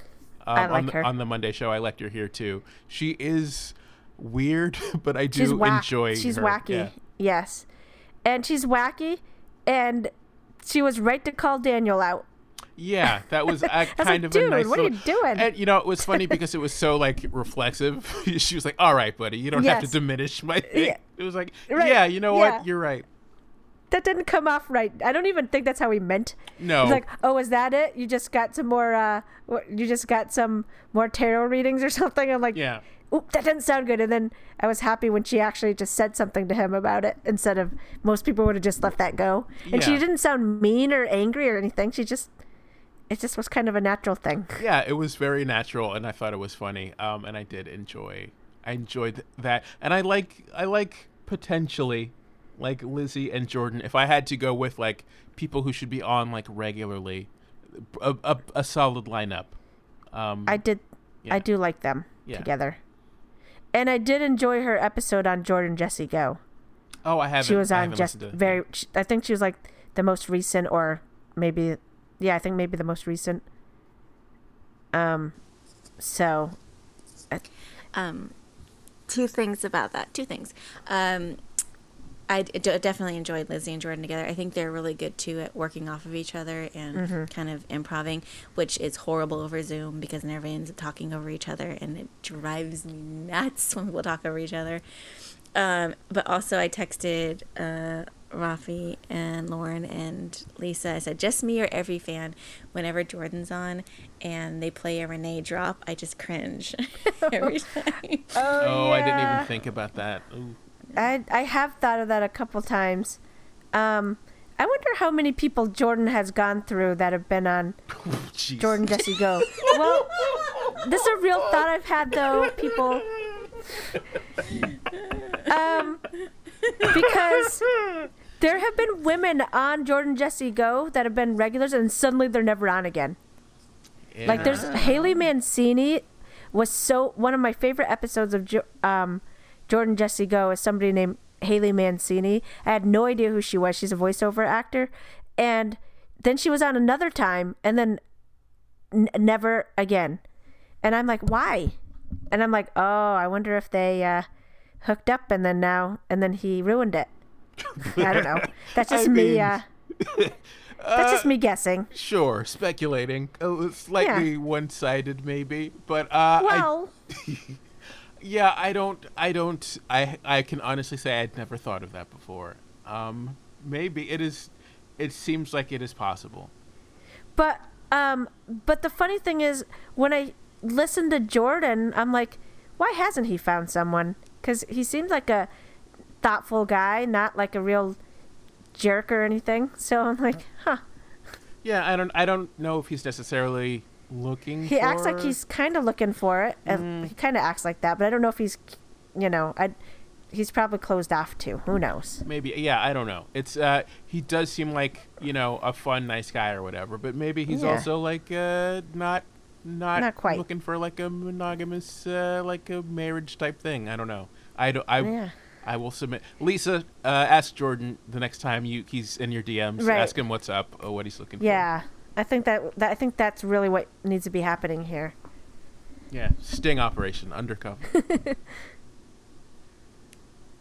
Um, I on, like the, on the Monday show. I liked her here too. She is weird, <laughs> but I do she's whack. enjoy. She's her. wacky. Yeah. Yes, and she's wacky, and she was right to call Daniel out. Yeah, that was a <laughs> kind like, of "Dude, a nice. what are you doing?" And you know, it was funny because it was so like reflexive. <laughs> she was like, "All right, buddy, you don't have to diminish my thing." Yeah. It was like, Right, "Yeah, you know yeah. what? You're right." That didn't come off right. I don't even think that's how he meant. No, He's like, "Oh, is that it? You just got some more. uh You just got some more tarot readings or <laughs> something." I'm like, yeah, Oop, that doesn't sound good. And then I was happy when she actually just said something to him about it instead of most people would have just let that go. And she didn't sound mean or angry or anything. She just, it just was kind of a natural thing. yeah. It was very natural, and I thought it was funny. Um, and I did enjoy. I enjoyed that, and I like. I like potentially like Lizzie and Jordan. If I had to go with like people who should be on like regularly, a, a, a solid lineup. Um, I did. Yeah. I do like them Yeah. together. And I did enjoy her episode on Jordan Jesse Go. oh, I haven't. she was on just very. I think she was like the most recent, or maybe, yeah, I think maybe the most recent. Um, so um, two things about that. Two things. Um, I d- definitely enjoyed Lizzie and Jordan together. I think they're really good too at working off of each other and kind of improving, which is horrible over Zoom because then everybody ends up talking over each other, and it drives me nuts <laughs> when people talk over each other. Um, but also, I texted uh, Rafi and Lauren and Lisa. I said, just me or every fan. Whenever Jordan's on and they play a Renee drop, I just cringe <laughs> every time. Oh, I didn't even think about that. Ooh. I I have thought of that a couple times. Um, I wonder how many people Jordan has gone through that have been on <laughs> Jeez. Jordan Jesse Go. well, this is a real thought I've had though, people. <laughs> Um, because there have been women on Jordan Jesse Go that have been regulars and suddenly they're never on again. Like there's Yeah. Haley Mancini was so one of my favorite episodes of jo- um, Jordan Jesse Go is somebody named Haley Mancini. I had no idea who she was. She's a voiceover actor, and then she was on another time, and then n- never again. And I'm like, why? And I'm like, oh, I wonder if they uh, hooked up, and then now, and then he ruined it. <laughs> I don't know. That's I just me. mean- Uh, <laughs> that's just me guessing. Sure, speculating. Uh, slightly one-sided, maybe, but uh, I, Well, <laughs> yeah, I don't, I don't, I, I can honestly say I'd never thought of that before. Um, maybe it is. It seems like it is possible. But um, but the funny thing is, when I listen to Jordan, I'm like, why hasn't he found someone? Because he seems like a thoughtful guy, not like a real jerk or anything. So I'm like, huh. Yeah, I don't, I don't know if he's necessarily looking. He acts like he's kind of looking for it. and Mm. He kind of acts like that, but I don't know if he's, you know, I. He's probably closed off too. Who knows? Maybe, yeah, I don't know. It's uh, he does seem like you know a fun, nice guy or whatever, but maybe he's Yeah. also like uh, not, not, Not quite. looking for like a monogamous, uh, like a marriage type thing. I don't know. I don't. I, Yeah. I will submit. Lisa, uh, ask Jordan the next time you he's in your DMs. Right. Ask him what's up, or what he's looking for. Yeah, I think that, that I think that's really what needs to be happening here. Yeah. Sting operation, undercover. <laughs>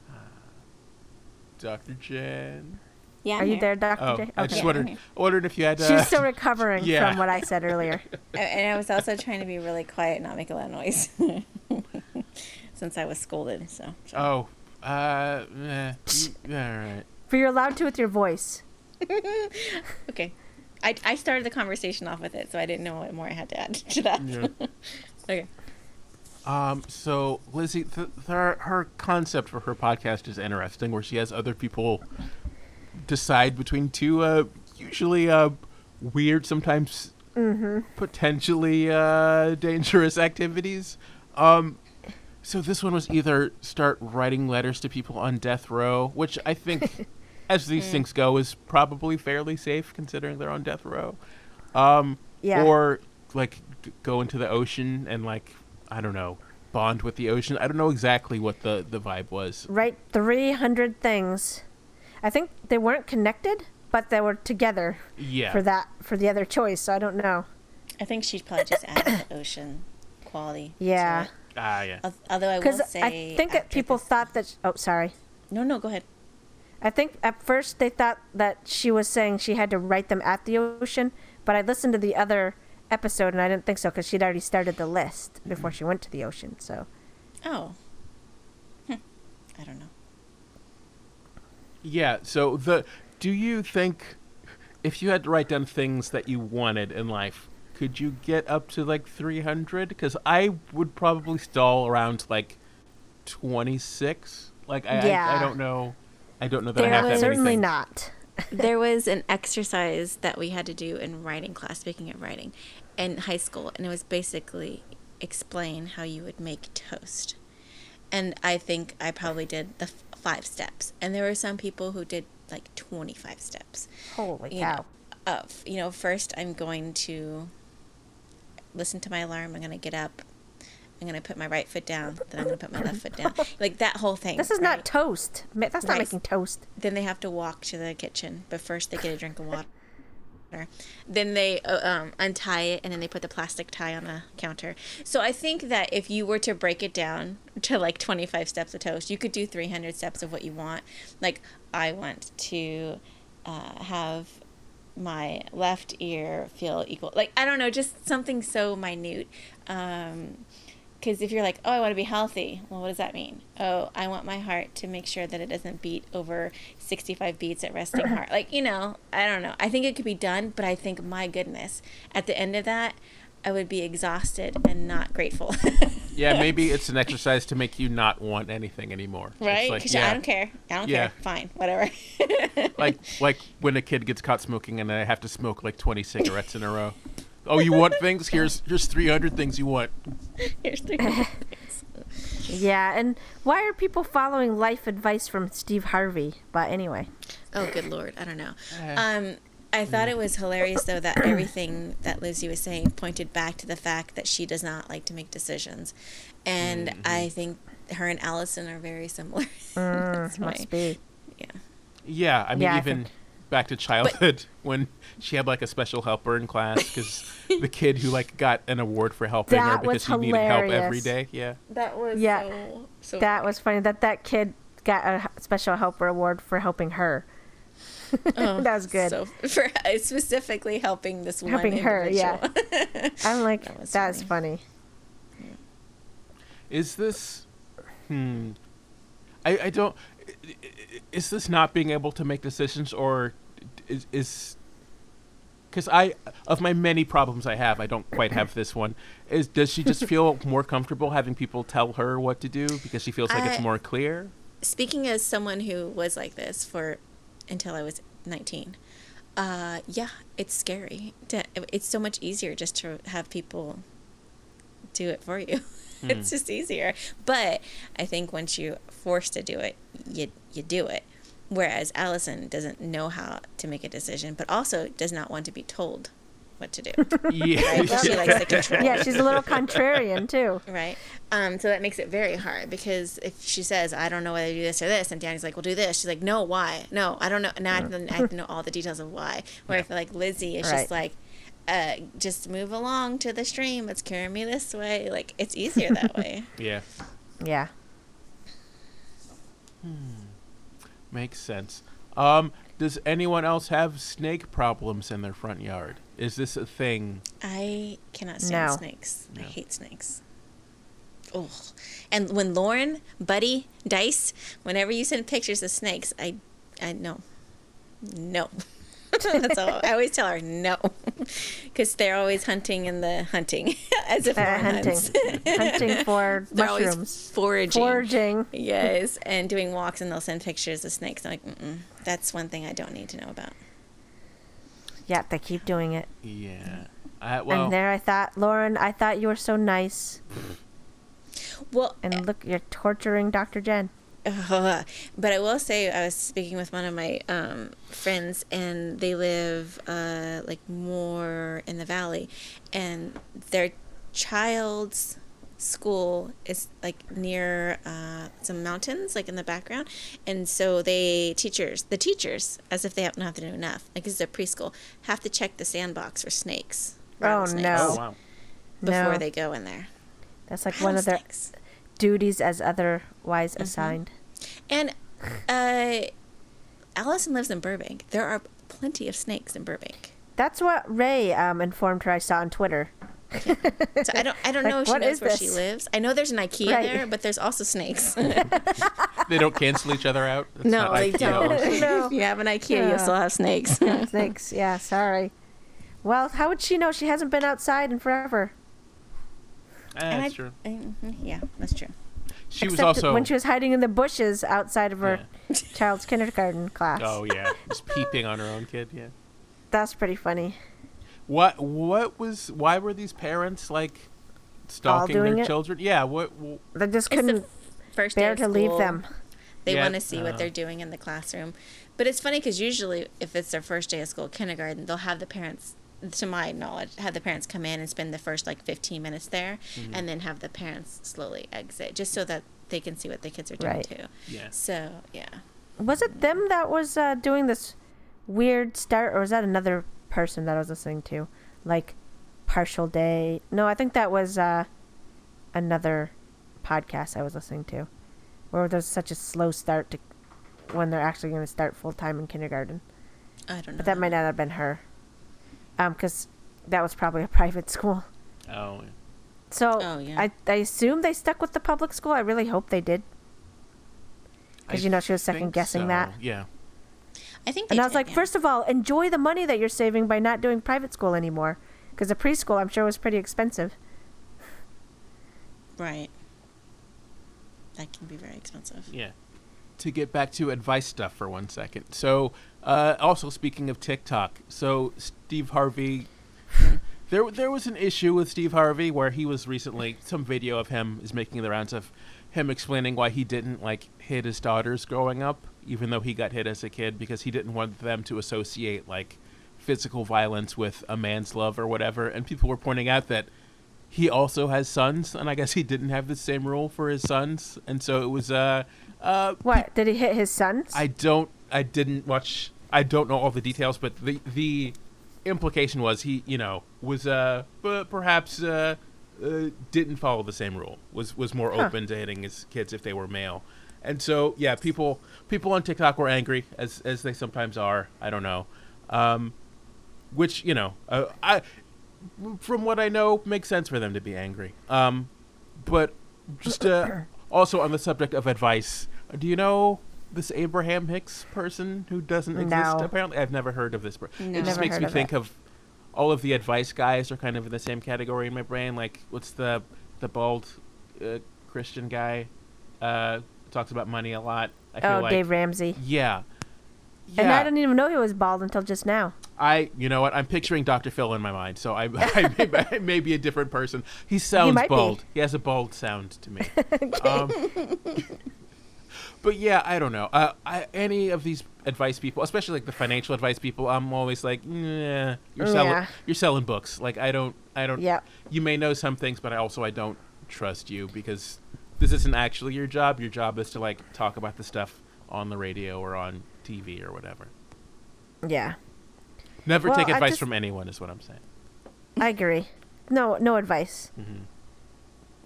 Uh, Dr. Jen. Yeah, Are I'm you here. there, Doctor Oh, J? I just Yeah, wondered, I'm here. wondered if you had. Uh, She's still recovering yeah. from what I said earlier. <laughs> <laughs> And I was also trying to be really quiet and not make a lot of noise. Since I was scolded, so. Oh, uh, eh, all right. But you're allowed to with your voice. <laughs> Okay. I, I started the conversation off with it, so I didn't know what more I had to add to that. Yeah. <laughs> okay. Um, so Lizzie, th- th- her concept for her podcast is interesting, where she has other people decide between two, uh, usually uh, weird, sometimes potentially uh, dangerous activities. Um, so this one was either start writing letters to people on death row, which I think, <laughs> as these things go, is probably fairly safe considering they're on death row. Um, Yeah. Or like d- go into the ocean and like I don't know bond with the ocean. I don't know exactly what the the vibe was. Write 300 things. I think they weren't connected, but they were together Yeah. for that for the other choice. So I don't know. I think she'd probably just add the ocean quality. to Yeah. It. Ah, yeah. Although I will Because say. I think that after people this- thought that. Oh, sorry. No, no, go ahead. I think at first they thought that she was saying she had to write them at the ocean, but I listened to the other episode and I didn't think so because she'd already started the list before she went to the ocean. So Oh. Hm. I don't know. Yeah. So the do you think if you had to write down things that you wanted in life, could you get up to like 300? Because I would probably stall around like 26. Like I, I, I don't know. I don't know that I There have to have was- certainly not. <laughs> <laughs> there was an exercise that we had to do in writing class speaking of writing in high school and it was basically explain how you would make toast and i think i probably did the f- five steps, and there were some people who did like 25 steps. Holy You cow. know, of you know, first I'm going to listen to my alarm. I'm going to get up. I'm going to put my right foot down. Then I'm going to put my left foot down. <laughs> Like that whole thing. This is right? not toast. That's not Right. making toast. then they have to walk to the kitchen, but first they get a drink of water. Then they uh, um, untie it and then they put the plastic tie on the counter. So I think that if you were to break it down to like 25 steps of toast, you could do 300 steps of what you want. Like, I want to uh, have my left ear feel equal. Like, I don't know, just something so minute. Um, because if you're like, oh, I want to be healthy, well, what does that mean? Oh, I want my heart to make sure that it doesn't beat over 65 beats at resting heart. Like, you know, I don't know. I think it could be done, but I think, my goodness, at the end of that, I would be exhausted and not grateful. <laughs> Yeah, maybe it's an <laughs> exercise to make you not want anything anymore. It's right? like, yeah, I don't care. I don't Yeah. care. Fine, whatever. <laughs> like like when a kid gets caught smoking and they have to smoke like 20 cigarettes in a row. Oh, you want things? Here's here's 300 things you want. Here's the Yeah, and why are people following life advice from Steve Harvey? But anyway, Oh, good lord, I don't know. Eh. Um, I thought it was hilarious though that everything that Lizzie was saying pointed back to the fact that she does not like to make decisions, and Mm-hmm. I think her and Alison are very similar. <laughs> That's why- must be. Yeah. Yeah, I mean Yeah, I even think- back to childhood <laughs> when she had like a special helper in class because <laughs> the kid who like got an award for helping her because she needed help every day. Yeah. That was Yeah, so, so That was funny. That that kid got a special helper award for helping her. Oh, <laughs> that was good. So for specifically helping this one Helping her, yeah. <laughs> I'm like, That that's funny. Is this hmm I I don't i- i- is this not being able to make decisions or is is because I, of my many problems I have, I don't quite have this one. Is does she just feel <laughs> more comfortable having people tell her what to do because she feels like it's more clear? Speaking as someone who was like this for until I was 19, uh, yeah, it's scary. To, it's so much easier just to have people do it for you. <laughs> it's just easier. But I think once you're forced to do it, you you do it. Whereas Alison doesn't know how to make a decision, but also does not want to be told what to do. <laughs> Yeah, Right? she likes the control. Yeah, she's a little contrarian too. Right. Um, so that makes it very hard because if she says, I don't know whether to do this or this, and Danny's like, well, do this. She's like, no, why? No, I don't know. Now I have to, I have to know all the details of why. Where I feel like Lizzie is just like, uh, just move along to the stream. It's carrying me this way. Like, it's easier that way. <laughs> yeah, Yeah. makes sense. Um, does anyone else have snake problems in their front yard? Is this a thing? I cannot stand No. snakes. I hate snakes. Ugh. And when Lauren, Buddy, Dice, whenever you send pictures of snakes, I, I no, no. <laughs> That's all. I always tell her no, <laughs> because they're always hunting in the hunting, <laughs> as if Uh, Lauren hunting, hunting for They're always mushrooms, foraging. foraging. Yes, and doing walks, and they'll send pictures of snakes. I'm like, Mm-mm, that's one thing I don't need to know about. Yeah, they keep doing it. Yeah. I, well, and there, I thought, Lauren, I thought you were so nice, Well, and look, you're torturing Dr. Jen. Ugh. <laughs> But I will say, I was speaking with one of my um, friends, and they live uh, like more in the valley, and their child's school is like near uh, some mountains, like in the background, and so they teachers, the teachers, as if they don't have to know enough, like this is a preschool, have to check the sandbox for snakes. Oh, rattlesnakes, no. oh wow. Before No. they go in there. That's like one of their duties as otherwise Mm-hmm. assigned. And uh, Alison lives in Burbank. There are plenty of snakes in Burbank. That's what Ray um, informed her I saw on Twitter. So I don't I don't Like, know if she knows is where she lives. I know there's an IKEA Right. there, but there's also snakes. <laughs> They don't cancel each other out. It's no, they IKEA. don't. <laughs> No. <laughs> If you have an IKEA, Yeah. you'll still have snakes. Thanks. Yeah, sorry. Well, how would she know she hasn't been outside in forever? And that's I- true. Mhm, yeah, that's true. She was also. when she was hiding in the bushes outside of her child's kindergarten class. oh yeah, just peeping on her own kid. Yeah. That's pretty funny. What? What was? Why were these parents like stalking doing their it? children? Yeah. What? wh- They just couldn't first day bear of to leave them. They Yeah, want to see what uh. they're doing in the classroom. But it's funny because usually, if it's their first day of school, kindergarten, they'll have the parents, to my knowledge, have the parents come in and spend the first like 15 minutes there, Mm-hmm. and then have the parents slowly exit, just so that they can see what the kids are doing Right. too. Yeah. So yeah, Was it them that was uh, doing this weird start, or was that another person that I was listening to? Like partial day? No, I think that was uh, another podcast I was listening to, where there's such a slow start to when they're actually going to start full time in kindergarten. I don't know. But that might not have been her, um, because that was probably a <laughs> private school. Oh. So Oh, yeah. I I assume they stuck with the public school. I really hope they did. Because you know she was second guessing so, that. Yeah. I think. They And I was did, like, yeah. first of all, enjoy the money that you're saving by not doing private school anymore. Because the preschool, I'm sure, was pretty expensive. right. That can be very expensive. Yeah. To get back to advice stuff for one second. So, uh, also speaking of TikTok, so Steve Harvey, there there was an issue with Steve Harvey where he was recently some video of him is making the rounds of him explaining why he didn't like hit his daughters growing up, even though he got hit as a kid because he didn't want them to associate like physical violence with a man's love or whatever. And people were pointing out that he also has sons, and I guess he didn't have the same rule for his sons, and so it was uh, uh, What? Did he hit his sons? I don't, I didn't watch, I don't know all the details, but the the implication was he, you know, was uh, perhaps uh, uh, didn't follow the same rule, was was more Huh. open to hitting his kids if they were male, and so yeah, people people on TikTok were angry as as they sometimes are. I don't know, um, which you know, uh, I from what I know makes sense for them to be angry. Um, but just uh, <coughs> also on the subject of advice, do you know this Abraham Hicks person who doesn't exist? No. Apparently, I've never heard of this. person. No. It just Never makes me of think it. of all of the advice guys are kind of in the same category in my brain. Like, what's the the bald uh, Christian guy? Uh, talks about money a lot. I feel oh, like Dave Ramsey. yeah. And I didn't even know he was bald until just now. I, you know what? I'm picturing Dr. Phil in my mind, so I, <laughs> I, may, I may be a different person. He sounds might be. bald. He has a bald sound to me. <laughs> um, <laughs> but yeah, I don't know. Uh, I, any of these advice people, especially like the financial advice people, I'm always like, nah, you're selling, Yeah. you're selling books. Like I don't, I don't. Yeah. You may know some things, but I also I don't trust you because this isn't actually your job. Your job is to like talk about the stuff on the radio or on TV or whatever. Yeah, Never Well, take advice just- from anyone, is what I'm saying. I agree. No, no advice. Mm-hmm.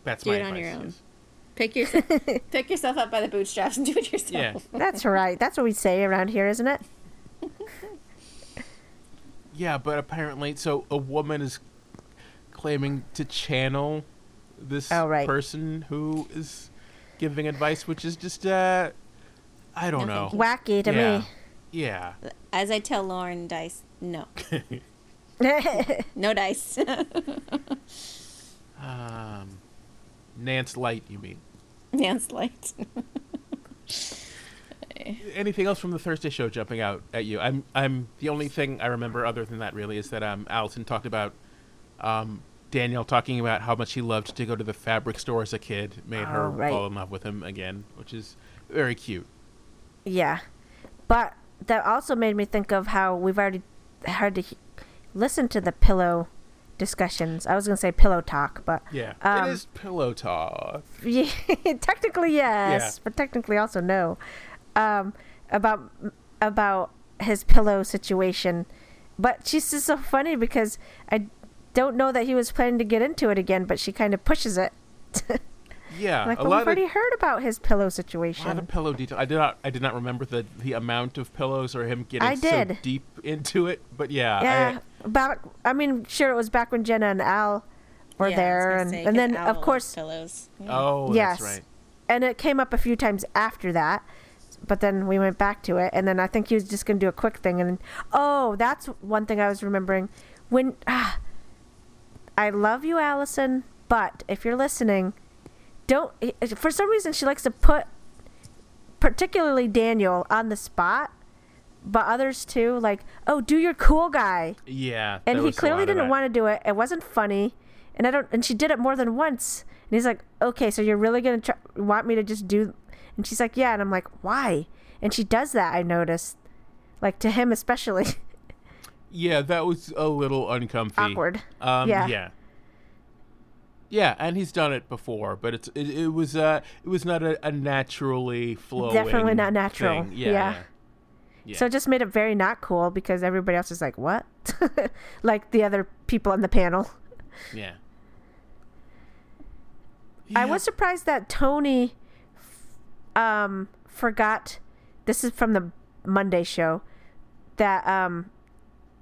That's Do my it on your own. yes. Pick yourself, <laughs> pick yourself up by the bootstraps and do it yourself. Yeah. <laughs> That's right. That's what we say around here, isn't it? <laughs> Yeah, but apparently, so a woman is claiming to channel this Oh, right. person who is giving advice, which is just, uh, I don't No, know. Wacky to yeah. me. Yeah. As I tell Lauren Dice, no, <laughs> <laughs> no dice. <laughs> Um, Nance Light, you mean? Nance Light. Anything else from the Thursday show jumping out at you? I'm, I'm the only thing I remember other than that really is that um, Alison talked about um, Daniel talking about how much he loved to go to the fabric store as a kid, made her Oh, right. fall in love with him again, which is very cute. Yeah, but that also made me think of how we've already had to he- listen to the pillow discussions. I was gonna say pillow talk, but Yeah, Um, it is pillow talk. <laughs> yeah, technically yes, Yeah. but technically also no. Um, about about his pillow situation, but she's just so funny because I don't know that he was planning to get into it again, but she kind of pushes it. <laughs> Yeah, like, a but lot we've of already heard about his pillow a lot situation. of pillow detail. I did not. I did not remember the the amount of pillows or him getting I so deep into it. But yeah, Yeah, back. I mean, sure, it was back when Jenna and Al were Yeah, there, gonna and say, and 'cause then Al of course, pillows. Yeah. oh, yes, that's right. and it came up a few times after that. But then we went back to it, and then I think he was just gonna do a quick thing, and then, oh, that's one thing I was remembering when. Ah, I love you, Alison, but if you're listening, don't. For some reason, she likes to put, particularly Daniel, on the spot, but others too. Like, oh, do your cool guy Yeah, and he clearly didn't want to do it. It wasn't funny, and I don't. And she did it more than once, And he's like, okay, so you're really gonna try, want me to just do? And she's like, yeah. And I'm like, why? And she does that. I noticed, like to him especially. <laughs> Yeah, that was a little uncomfy. Awkward. Um, Yeah. yeah. Yeah, and he's done it before, but it's it, it was uh it was not a, a naturally flowing. Definitely not natural. Yeah. Yeah. yeah. Yeah. So it just made it very not cool because everybody else is like, what? <laughs> like the other people on the panel. yeah. I was surprised that Tony um forgot this is from the Monday show that um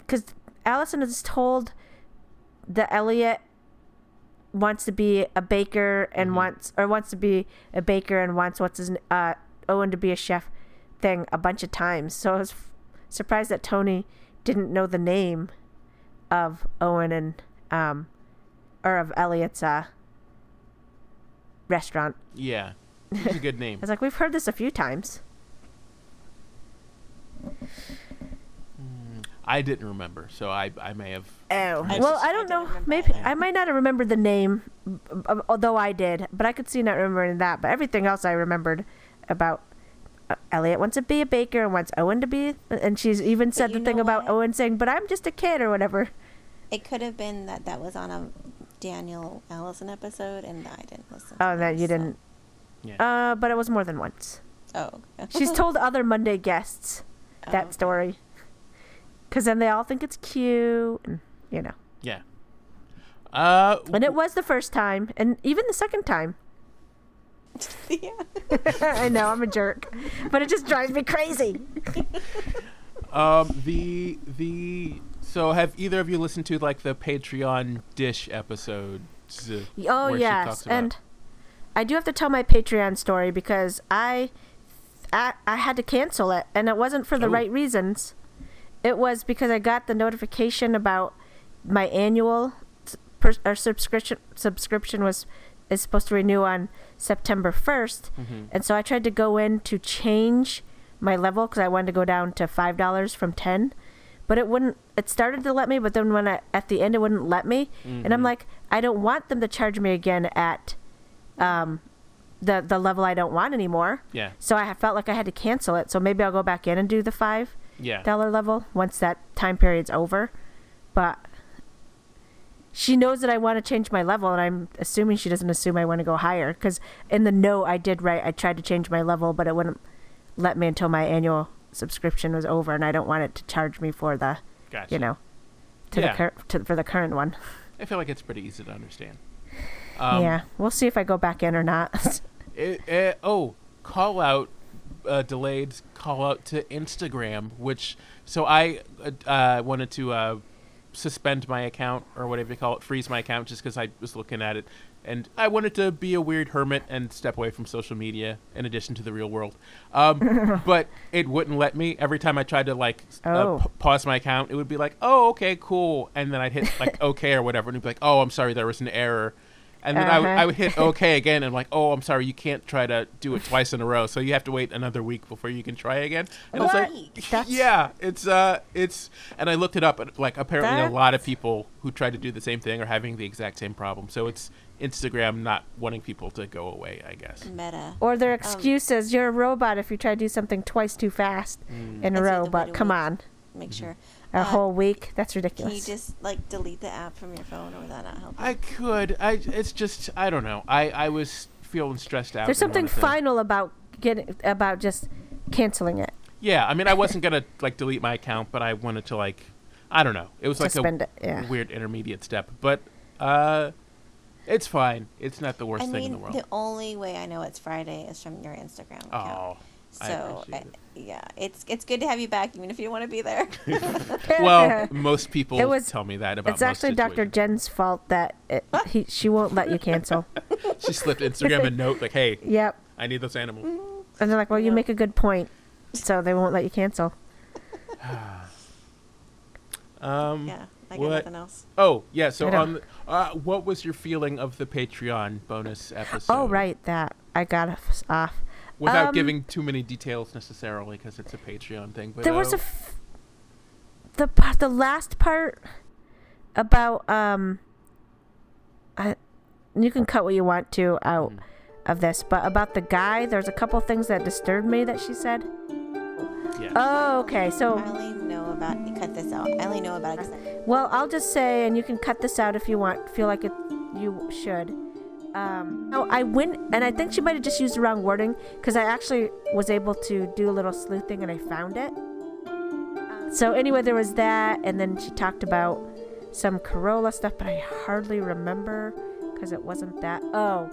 cuz Alison is told that Elliot wants to be a baker and Mhm. wants or wants to be a baker and wants what's his uh Owen to be a chef thing a bunch of times. So I was f- surprised that Tony didn't know the name of Owen and um or of Elliot's uh restaurant. Yeah. <laughs> It's a good name. I was like, we've heard this a few times. I didn't remember, so I I may have. Oh, I well, just- I I don't didn't know. Maybe either. I might not have remembered the name, b- b- although I did. But I could see not remembering that. But everything else I remembered about uh, Elliot wants to be a baker and wants Owen to be. And she's even said the thing know about? Owen saying, "But I'm just a kid" or whatever. It could have been that that was on a Daniel Alison episode, and I didn't listen. Oh, to that you so- didn't. Yeah. Uh, but it was more than once. Oh, okay. <laughs> She's told other Monday guests Oh, that okay. story. Because then they all think it's cute, and you know. yeah. Uh. And it was the first time, and even the second time. <laughs> yeah. <laughs> I know I'm a jerk, but it just drives me crazy. <laughs> Um. The the. So have either of you listened to like the Patreon dish episodes? uh, Oh where she yes, talks about- and I do have to tell my Patreon story because I, I, I had to cancel it, and it wasn't for the Oh. right reasons. It was because I got the notification about my annual per, or subscription subscription was is supposed to renew on September 1st, Mhm. and so I tried to go in to change my level because I wanted to go down to five dollars from ten, but it wouldn't. It started to let me, but then when I at the end it wouldn't let me, and I'm Mhm. like, I don't want them to charge me again at um, the the level I don't want anymore. Yeah. So I felt like I had to cancel it. So maybe I'll go back in and do the five Yeah. dollar level once that time period's over. But she knows that I want to change my level, and I'm assuming she doesn't assume I want to go higher. Because in the note I did write, I tried to change my level, but it wouldn't let me until my annual subscription was over, and I don't want it to charge me for the, Gotcha. you know, to Yeah. the cur- to, for the current one. I feel like it's pretty easy to understand. Um, yeah, we'll see if I go back in or not. <laughs> It, it, oh, call out, uh, delayed call out to Instagram, which so I uh, uh, wanted to uh, suspend my account or whatever you call it, freeze my account, just because I was looking at it, and I wanted to be a weird hermit and step away from social media in addition to the real world. Um, <laughs> but it wouldn't let me. Every time I tried to like uh, Oh. p- pause my account, it would be like, "Oh, okay, cool," and then I'd hit like <laughs> "Okay" or whatever, and it'd be like, "Oh, I'm sorry, there was an error." And then I would Uh-huh. I would hit OK again, and like, oh, I'm sorry, you can't try to do it twice in a row, so you have to wait another week before you can try again. And What? it's like, That's- <laughs> yeah, it's uh, it's, and I looked it up, and like apparently a lot of people who try to do the same thing are having the exact same problem. So it's Instagram not wanting people to go away, I guess. Meta. Or their excuse is you're a robot if you try to do something twice too fast Mm. in a row. But come on, Make sure. A Uh, whole week? That's ridiculous. Can ridiculous. you just like delete the app from your phone, or would that not help? I could, I, it's just, I don't know. I, I was feeling stressed out. There's something final about getting about just canceling it. Yeah, I mean, I wasn't gonna like delete my account, but I wanted to like, I don't know. It was like Suspend a it, yeah. weird intermediate step, but uh, it's fine. It's not the worst I thing in the world. the only way I know it's Friday is from your Instagram account. oh, I so appreciate it. yeah, it's it's good to have you back, even if you don't want to be there. <laughs> <laughs> well, most people It was- tell me that about. it's actually most Dr. Jen's fault that it, he, she won't let you cancel. <laughs> She slipped Instagram a note like, "Hey, yep. I need those animals." And they're like, well, you make a good point. So they won't let you cancel. <sighs> Um, yeah, I got what? nothing else. Oh, yeah. So I don't- on, uh, what was your feeling of the Patreon bonus episode? oh, right. That. I got us off. Without Um, giving too many details necessarily, because it's a Patreon thing. But there was uh, a f- the p- the last part about um I you can cut what you want to out of this. But about the guy, there's a couple things that disturbed me that she said. Yeah. Oh, okay. So, I only know about. You cut this out. I only know about. it. well, I'll just say, and you can cut this out if you want. Feel like it, you should. Um, no, I went, and I think she might have just used the wrong wording because I actually was able to do a little sleuthing and I found it. So anyway, there was that, and then she talked about some Carolla stuff, but I hardly remember because it wasn't that. Oh,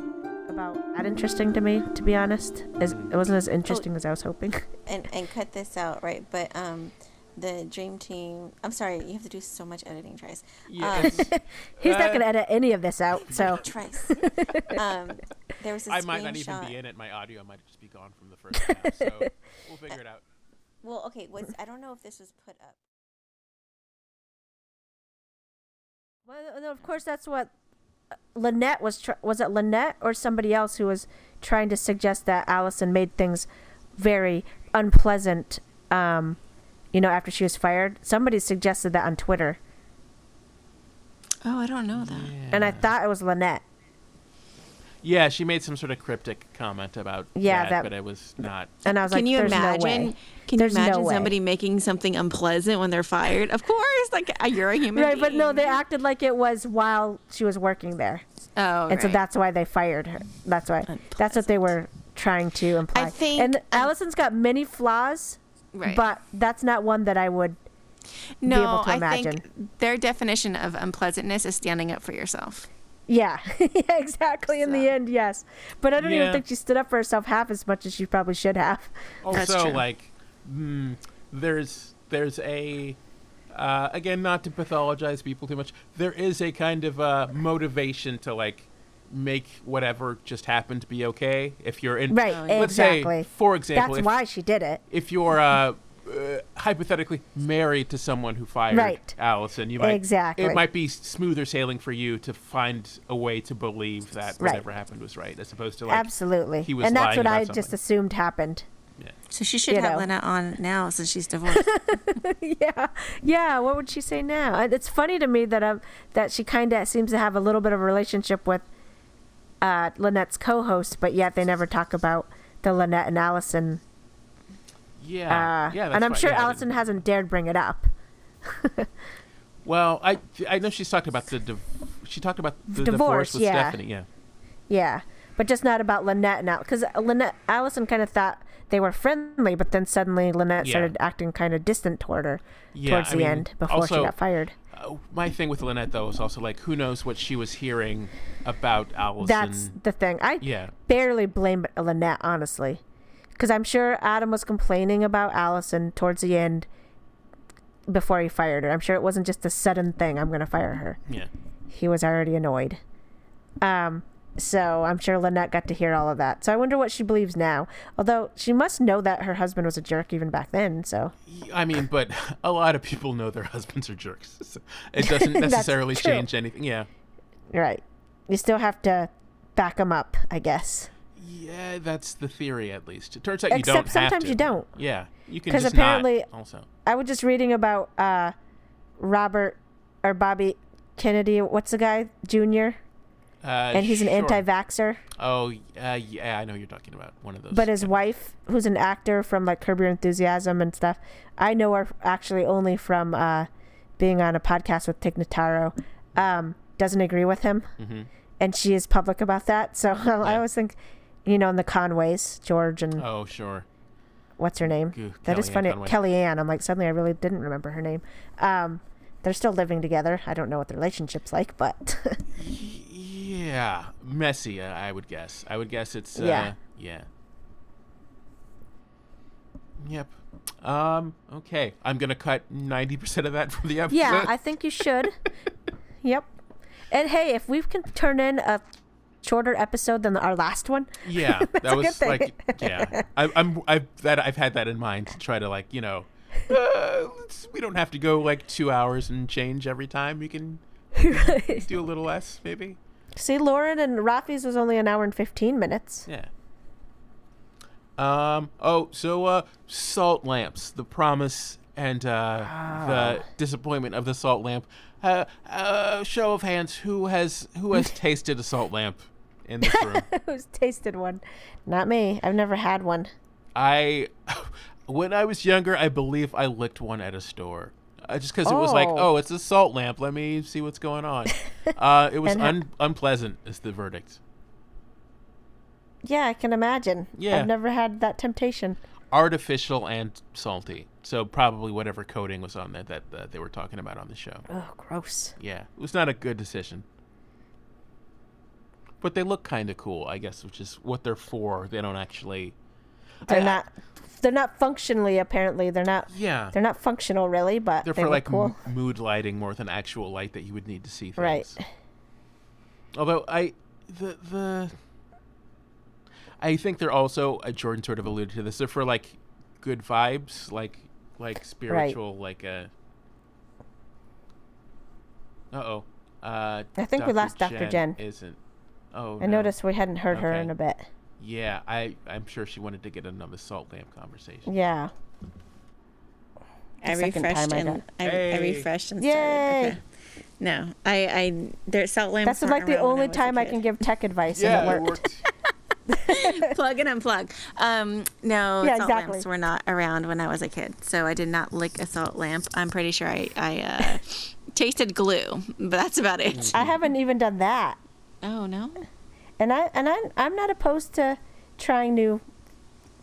about that interesting to me, to be honest. As, it wasn't as interesting as I was hoping. and and cut this out, right? But um, the dream team. I'm sorry, you have to do so much editing, Trice. Yeah, Um, it's- <laughs> He's not Uh, going to edit any of this out, <laughs> so Trice. um, there was a I might not even screenshot- be in it. My audio might just be gone from the first half, so <laughs> we'll figure it out. Well, okay. Was I don't know if this was put up. Well, of course, that's what uh, Lynette was. Tr- was it Lynette or somebody else who was trying to suggest that Alison made things very unpleasant? Um, you know, after she was fired, somebody suggested that on Twitter, Oh, I don't know that. and I thought it was Lynette. Yeah, she made some sort of cryptic comment about Yeah, that, that- but it was not. And I was Can like, you "There's no imagine? Can There's you imagine way. somebody making something unpleasant when they're fired? Of course, like uh, you're a human. Right, but no, they acted like it was while she was working there, Oh, and so that's why they fired her. That's why. That's what they were trying to imply. I think- and Alison's got many flaws, right. but that's not one that I would. no, able to I imagine. think their definition of unpleasantness is standing up for yourself. Yeah, <laughs> yeah, exactly. In the end, yes. But I don't Yeah. even think she stood up for herself half as much as she probably should have. <laughs> That's Also, like, mm, there's there's a uh, again not to pathologize people too much. There is a kind of uh, motivation to like make whatever just happened to be okay. If you're in, Right, let's exactly. say, for example, That's if, why she did it. if you're uh, uh, hypothetically married to someone who fired Right. Alison, you might Exactly. it might be smoother sailing for you to find a way to believe that Right. whatever happened was right, as opposed to like Absolutely. he was and that's what about I just assumed happened. So she should You have know. Lynette on now since she's <laughs> divorced. yeah, yeah. What would she say now? It's funny to me that um that she kind of seems to have a little bit of a relationship with uh, Lynette's co-host, but yet they never talk about the Lynette and Alison. yeah, Uh, yeah. That's and I'm fine. sure Yeah, Alison hasn't dared bring it up. <laughs> Well, I I know she's talked about the div- she talked about the Divorce, divorce, with yeah. Stephanie. Yeah, Yeah, but just not about Lynette now because Lynette Alison kind of thought they were friendly, but then suddenly Lynette Yeah. started acting kind of distant toward her yeah. towards I the mean, end before also, she got fired. My thing with Lynette though is also like who knows what she was hearing about Alison. That's the thing. I yeah, barely blame Lynette, honestly. Because I'm sure Adam was complaining about Alison towards the end before he fired her. I'm sure it wasn't just a sudden thing, I'm going to fire her. yeah. He was already annoyed. Um, so I'm sure Lynette got to hear all of that. So I wonder what she believes now. Although she must know that her husband was a jerk even back then. So I mean, but <laughs> a lot of people know their husbands are jerks. <laughs> So it doesn't <laughs> necessarily change anything. Yeah, right, you still have to back them up, I guess. yeah. That's the theory, at least. It turns out you Except don't. have sometimes you don't. Yeah, you can. Because apparently-. Also, I was just reading about uh, Robert or Bobby Kennedy. What's the guy? Junior. Uh, and he's an sure. anti-vaxxer. Oh, uh, yeah. I know you're talking about one of those. But his yeah. wife, who's an actor from like Curb Your Enthusiasm and stuff, I know her actually only from uh, being on a podcast with Tig Notaro. Um, doesn't agree with him, Mhm. and she is public about that. So <laughs> I always think, you know, in the Conways, George and Oh, sure. what's her name? That is Kellyanne funny. Conway. Kellyanne. I'm like suddenly I really didn't remember her name. Um, they're still living together. I don't know what the relationship's like, but Yeah, messy. Uh, I would guess. I would guess it's. Uh, Yeah. Yeah. Yep. Um. Okay. I'm gonna cut ninety percent of that from the episode. yeah, I think you should. <laughs> yep. And hey, if we can turn in a shorter episode than our last one, yeah. <laughs> That was like. Yeah. I, I'm. I've that. I've had that in mind to try to like you know. Uh, we don't have to go like two hours and change every time. We can <laughs> do a little less, maybe. see, Lauren and Rafi's was only an hour and fifteen minutes. Yeah. Um. Oh, so uh, salt lamps. The promise and uh, the disappointment of the salt lamp. Uh, uh, show of hands, who has who has <laughs> tasted a salt lamp in this room? <laughs> Who's tasted one? Not me. I've never had one. I, when I was younger, I believe I licked one at a store. Uh, just because it was like, Oh. oh, it's a salt lamp. Let me see what's going on. Uh, it was <laughs> un- unpleasant, is the verdict. Yeah, I can imagine. Yeah. I've never had that temptation. Artificial and salty. So probably whatever coating was on there that, that they were talking about on the show. Oh, gross. Yeah, it was not a good decision. But they look kind of cool, I guess, which is what they're for. They don't actually. They're I- not. They're not functionally. Apparently, they're not. Yeah, They're not functional, really. But they're they for like cool. m- mood lighting more than actual light that you would need to see things. Right. Although I, the the. I think they're also. Uh, Jordan sort of alluded to this. They're for like, good vibes, like like spiritual, like a. Uh oh. Uh, I think we lost Dr. Jen. Isn't. Oh. I no. noticed we hadn't heard her in a bit. Yeah, I I'm sure she wanted to get another salt lamp conversation. Yeah. I The second refreshed time I and got- I, I Hey. refreshed and Yay! started. Okay. No, I I there salt lamps. That's like the only was a time I can give tech advice Yeah, and it it worked. worked. <laughs> plug and unplug. Um, no, Yeah, salt exactly. lamps were not around when I was a kid, so I did not lick a salt lamp. I'm pretty sure I I uh, <laughs> tasted glue, but that's about it. I haven't even done that. Oh no. And I and I I'm not opposed to trying new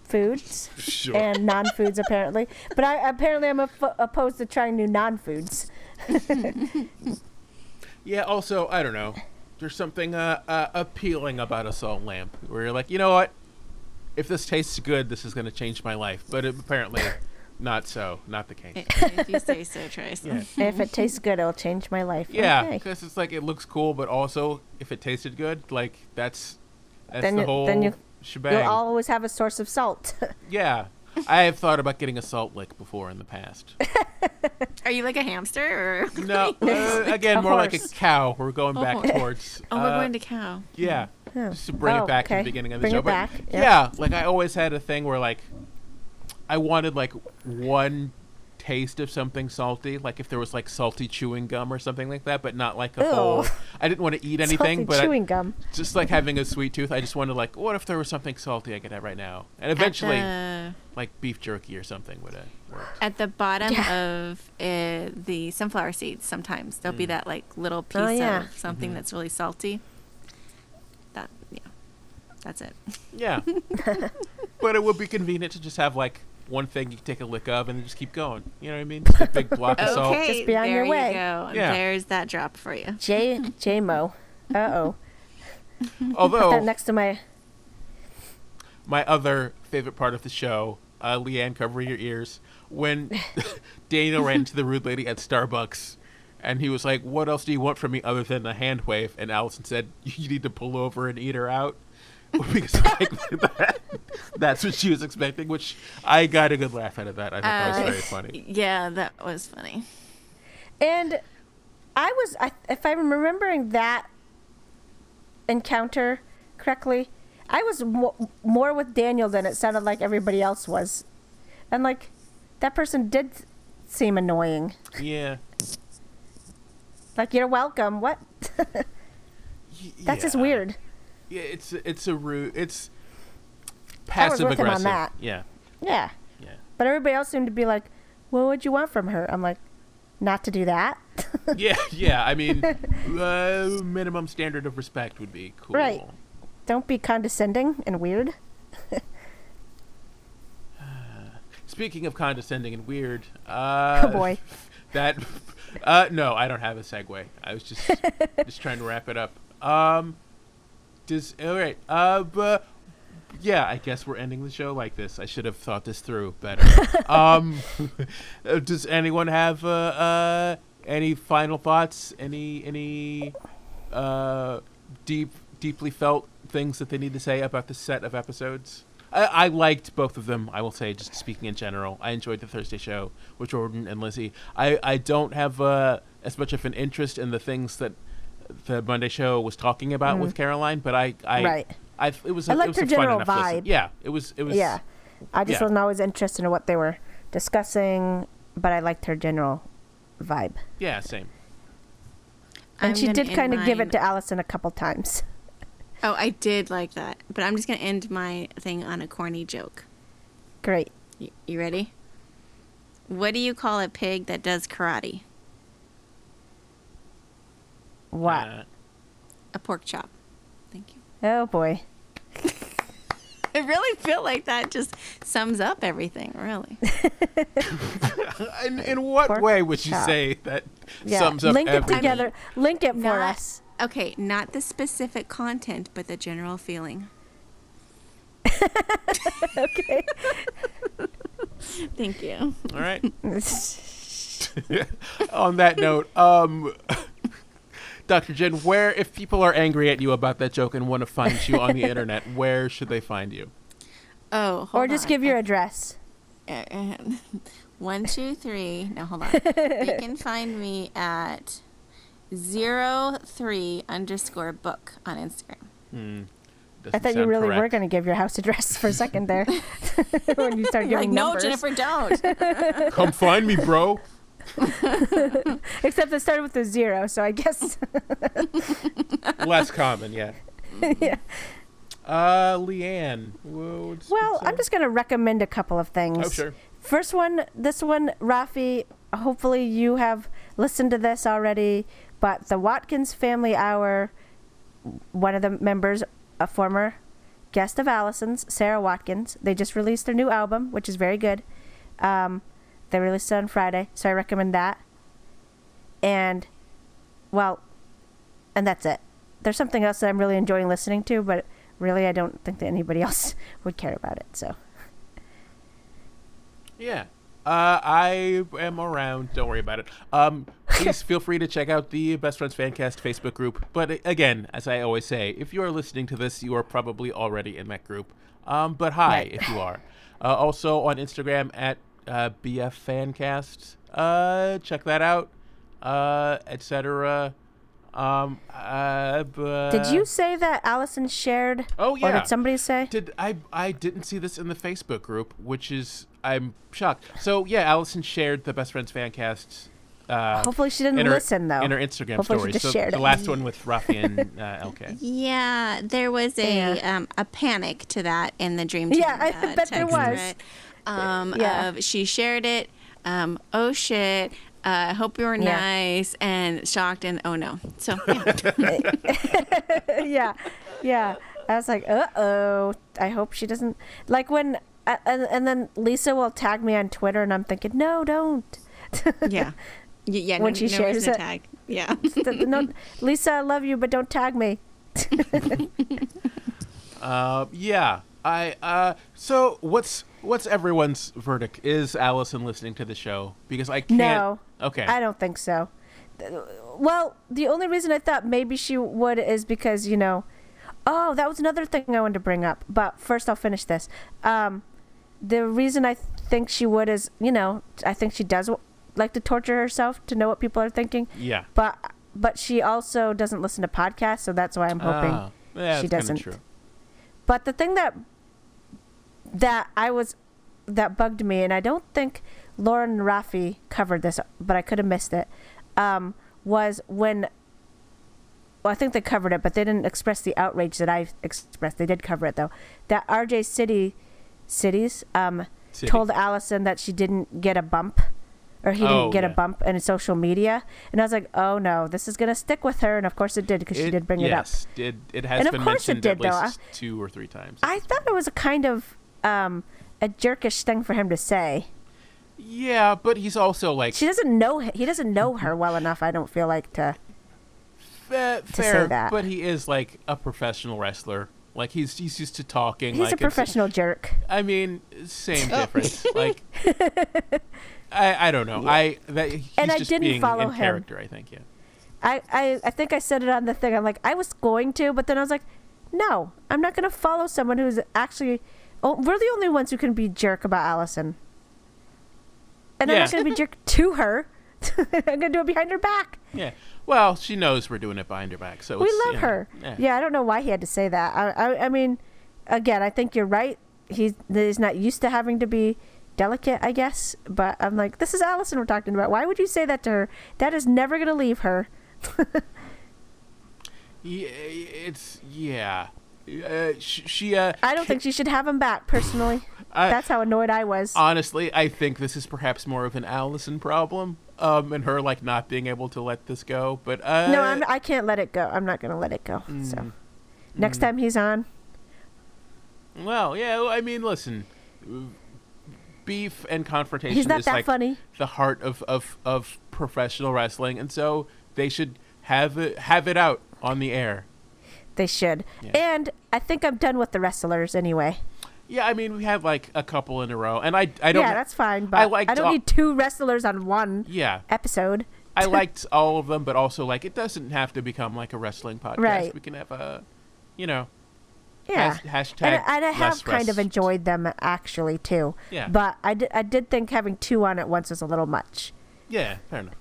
foods Sure. and non-foods <laughs> apparently. But I apparently I'm op- opposed to trying new non-foods. <laughs> Yeah. Also, I don't know. There's something uh, uh, appealing about a salt lamp, where you're like, you know what? If this tastes good, this is going to change my life. But it, apparently, not so. Not the case. <laughs> if you say so, Trace. Yeah. if it tastes good, it'll change my life. Yeah, Okay. because it's like it looks cool, but also if it tasted good, like that's that's Then the you- whole then you- shebang. You'll always have a source of salt. <laughs> yeah, I have thought about getting a salt lick before in the past. <laughs> Are you like a hamster or? No, uh, again, A more like a cow. We're going back Oh. towards. Oh, we're uh, going to cow. Yeah. Oh. Just to bring Oh, it back to the beginning of the Bring show. it but back, Yeah. yeah. like I always had a thing where like I wanted like one taste of something salty, like if there was like salty chewing gum or something like that, but not like a Ew. whole I didn't want to eat <laughs> anything, Salty but I- gum. just like having a sweet tooth, I just wanted like what if there was something salty I could have right now? And eventually the, like beef jerky or something would have worked. at the bottom Yeah. of uh, the sunflower seeds, sometimes there'll be that like little piece Oh, yeah. of something that's really salty. That yeah, that's it. Yeah. <laughs> <laughs> but it would be convenient to just have like one thing you can take a lick of and then just keep going. You know what I mean? Just a big block of salt. Okay, Just be on there your you way. go. Yeah. There's that drop for you. J J Mo. Uh oh. That Although next to my my other favorite part of the show, uh, Leanne, cover your ears, when <laughs> Daniel ran into the rude lady at Starbucks, and he was like, "What else do you want from me other than a hand wave?" And Alison said, "You need to pull over and eat her out." <laughs> because like, that, that's what she was expecting, which I got a good laugh out of that. I thought that Uh, was very funny. <laughs> Yeah, that was funny. and I was I, if I'm remembering that encounter correctly, I was mo- more with Daniel than it sounded like everybody else was, and like that person did seem annoying. Yeah. Like you're welcome. What? Y- <laughs> That's just yeah. weird. Yeah, it's it's a rude. It's passive with him on aggressive. that. Yeah, Yeah. yeah. But everybody else seemed to be like, "What would you want from her?" I'm like, "Not to do that." <laughs> yeah, yeah. I mean, <laughs> uh, minimum standard of respect would be cool. Right. Don't be condescending and weird. <sighs> Speaking of condescending and weird, uh, Oh, boy. <laughs> that uh, no, I don't have a segue. I was just just trying to wrap it up. Um, does all right? Uh, but yeah, I guess we're ending the show like this. I should have thought this through better. <laughs> um, <laughs> uh, does anyone have uh, uh any final thoughts? Any any uh deep deeply felt things that they need to say about the set of episodes? I, I liked both of them. I will say, just speaking in general, I enjoyed the Thursday show with Jordan and Lizzie. I, I don't have uh, as much of an interest in the things that the Monday show was talking about with Caroline, but I, I, Mm. Right. I, it was, I a, liked it was her a general enough listen. vibe. Yeah, it was, it was. yeah. I just yeah. wasn't always interested in what they were discussing, but I liked her general vibe. Yeah, same. And I'm she did kind of give it to Alison a couple times. Oh, I did like that, but I'm just gonna end my thing on a corny joke. Great. You, you ready? What do you call a pig that does karate? What? Uh, A pork chop. Thank you. oh boy. <laughs> I really feel like that just sums up everything. Really. <laughs> <laughs> in, in what Pork way would you chop. say that Yeah. sums up everything? Link it everything? together. Link it for Not- us. Okay, not the specific content, but the general feeling. Okay. Thank you. All right. On that note, um, Dr. Jen, where if people are angry at you about that joke and want to find you on the internet, <laughs> where should they find you? Oh, or hold just on. give your address. <laughs> One, two, three. No, hold on. <laughs> you can find me at zero three underscore book on Instagram. Hmm. I thought you sound really were going to give your house address for a second there when you started giving Like, giving no. Jennifer, don't. Come find me, bro. <laughs> Except it started with a zero, so I guess. <laughs> Less common, yeah. <laughs> yeah. Uh, Leanne. whoa, Well, I'm just going to recommend a couple of things. Oh, sure. First one, this one, Rafi, hopefully you have listened to this already, but the Watkins Family Hour, one of the members, a former guest of Alison's, Sara Watkins, they just released their new album, which is very good. Um, they released it on Friday, so I recommend that. And, well, and that's it. There's something else that I'm really enjoying listening to, but really I don't think that anybody <laughs> else would care about it, so. Yeah. Uh, I am around. Don't worry about it. Um, <laughs> please feel free to check out the Best Friends Fancast Facebook group. But uh, again, as I always say, if you are listening to this, you are probably already in that group. Um, but hi, Right. if you are. Uh, also on Instagram at uh, BF Fancast. Uh, check that out. Uh, etc. Um, uh, but Did you say that Alison shared? Oh, Or yeah. did somebody say? Did I? I didn't see this in the Facebook group, which is I'm shocked. So yeah, Alison shared the Best Friends Fancast. Uh, Hopefully she didn't her, listen though. in her Instagram Hopefully she story. just So shared the it. last one with Rafi and uh, <laughs> LK. Yeah, there was a Yeah. um, a panic to that in the dream team. Yeah, I uh, bet there was. thread. Um, Yeah. of she shared it. Um, oh shit. Uh, hope you were Yeah. nice and shocked and oh no. So <laughs> yeah. <laughs> yeah, yeah. I was like, uh oh. I hope she doesn't like when. Uh, and, and then Lisa will tag me on Twitter, and I'm thinking, no, don't. yeah. Y- Yeah, <laughs> When no, she no shares reason to it. tag. Yeah. no, Lisa, I love you, but don't tag me. Uh, yeah. I uh. So what's what's everyone's verdict? Is Alison listening to the show? Because I can't. No. Okay. I don't think so. Well, the only reason I thought maybe she would is because, you know, oh, that was another thing I wanted to bring up. But first, I'll finish this. Um, the reason I think she would is, you know, I think she does like to torture herself to know what people are thinking. yeah. But but she also doesn't listen to podcasts, so that's why I'm hoping. Ah, yeah, she doesn't. True. But the thing that that I was that bugged me, and I don't think Lauren Rafi covered this, but I could have missed it. Um, was when well, I think they covered it, but they didn't express the outrage that I expressed. They did cover it though. That RJ City cities um, City. told Alison that she didn't get a bump. Or he Oh, didn't get yeah. a bump in social media, and I was like, "Oh no, this is gonna stick with her." And of course, it did because she did bring it up. yes, Did it has And been it mentioned did, at though. least two or three times. I thought it was a kind of um, a jerkish thing for him to say. yeah, but he's also like She doesn't know he doesn't know her well enough. I don't feel like to. Fa- say fair, that. but he is like a professional wrestler. Like he's he's used to talking. He's like a it's- professional jerk. I mean, same difference. <laughs> like, I I don't know. I that he's And I just didn't being follow in him. character. I think yeah. I, I I think I said it on the thing. I'm like I was going to, but then I was like, no, I'm not going to follow someone who's actually. Oh, we're the only ones who can be jerk about Alison. And I'm Yeah. not going to be jerk to her. <laughs> I'm going to do it behind her back. Yeah. Well, she knows we're doing it behind her back, so We love you know, her. Yeah. Yeah, I don't know why he had to say that. I, I, I mean, again, I think you're right. He's he's not used to having to be delicate, I guess. But I'm like, this is Alison we're talking about. Why would you say that to her? That is never gonna leave her. <laughs> Yeah, it's yeah. Uh, sh- she uh, I don't think she should have him back personally. I- That's how annoyed I was. honestly, I think this is perhaps more of an Alison problem, um, and her like not being able to let this go. But uh, no, I'm, I can't let it go. I'm not gonna let it go. Mm. So next time he's on, well, yeah. I mean, listen, beef and confrontation he's not is that like funny. the heart of, of of professional wrestling, and so they should have it have it out on the air. They should. Yeah. And I think I'm done with the wrestlers anyway. Yeah, I mean, we have like a couple in a row, and I I don't. yeah, that's fine. But I I, don't all- need two wrestlers on one yeah. episode. I <laughs> liked all of them, but also like it doesn't have to become like a wrestling podcast. Right. We can have a, you know, Yeah. has- hashtag. and, I- and I have kind of enjoyed them actually too. Yeah. But I I did think having two on at once was a little much Yeah, fair enough.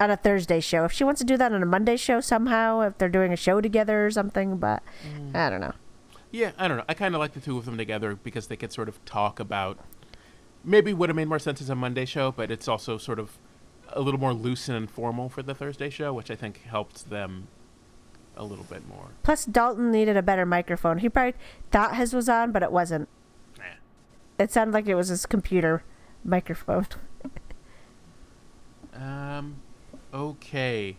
On a Thursday show. If she wants to do that on a Monday show somehow, if they're doing a show together or something, but Mm. I don't know. Yeah, I don't know. I kind of like the two of them together because they could sort of talk about. Maybe would have made more sense as a Monday show, but it's also sort of a little more loose and informal for the Thursday show, which I think helped them a little bit more. Plus, Dalton needed a better microphone. He probably thought his was on, but it wasn't. Nah. It sounded like it was his computer microphone. <laughs> Um, okay.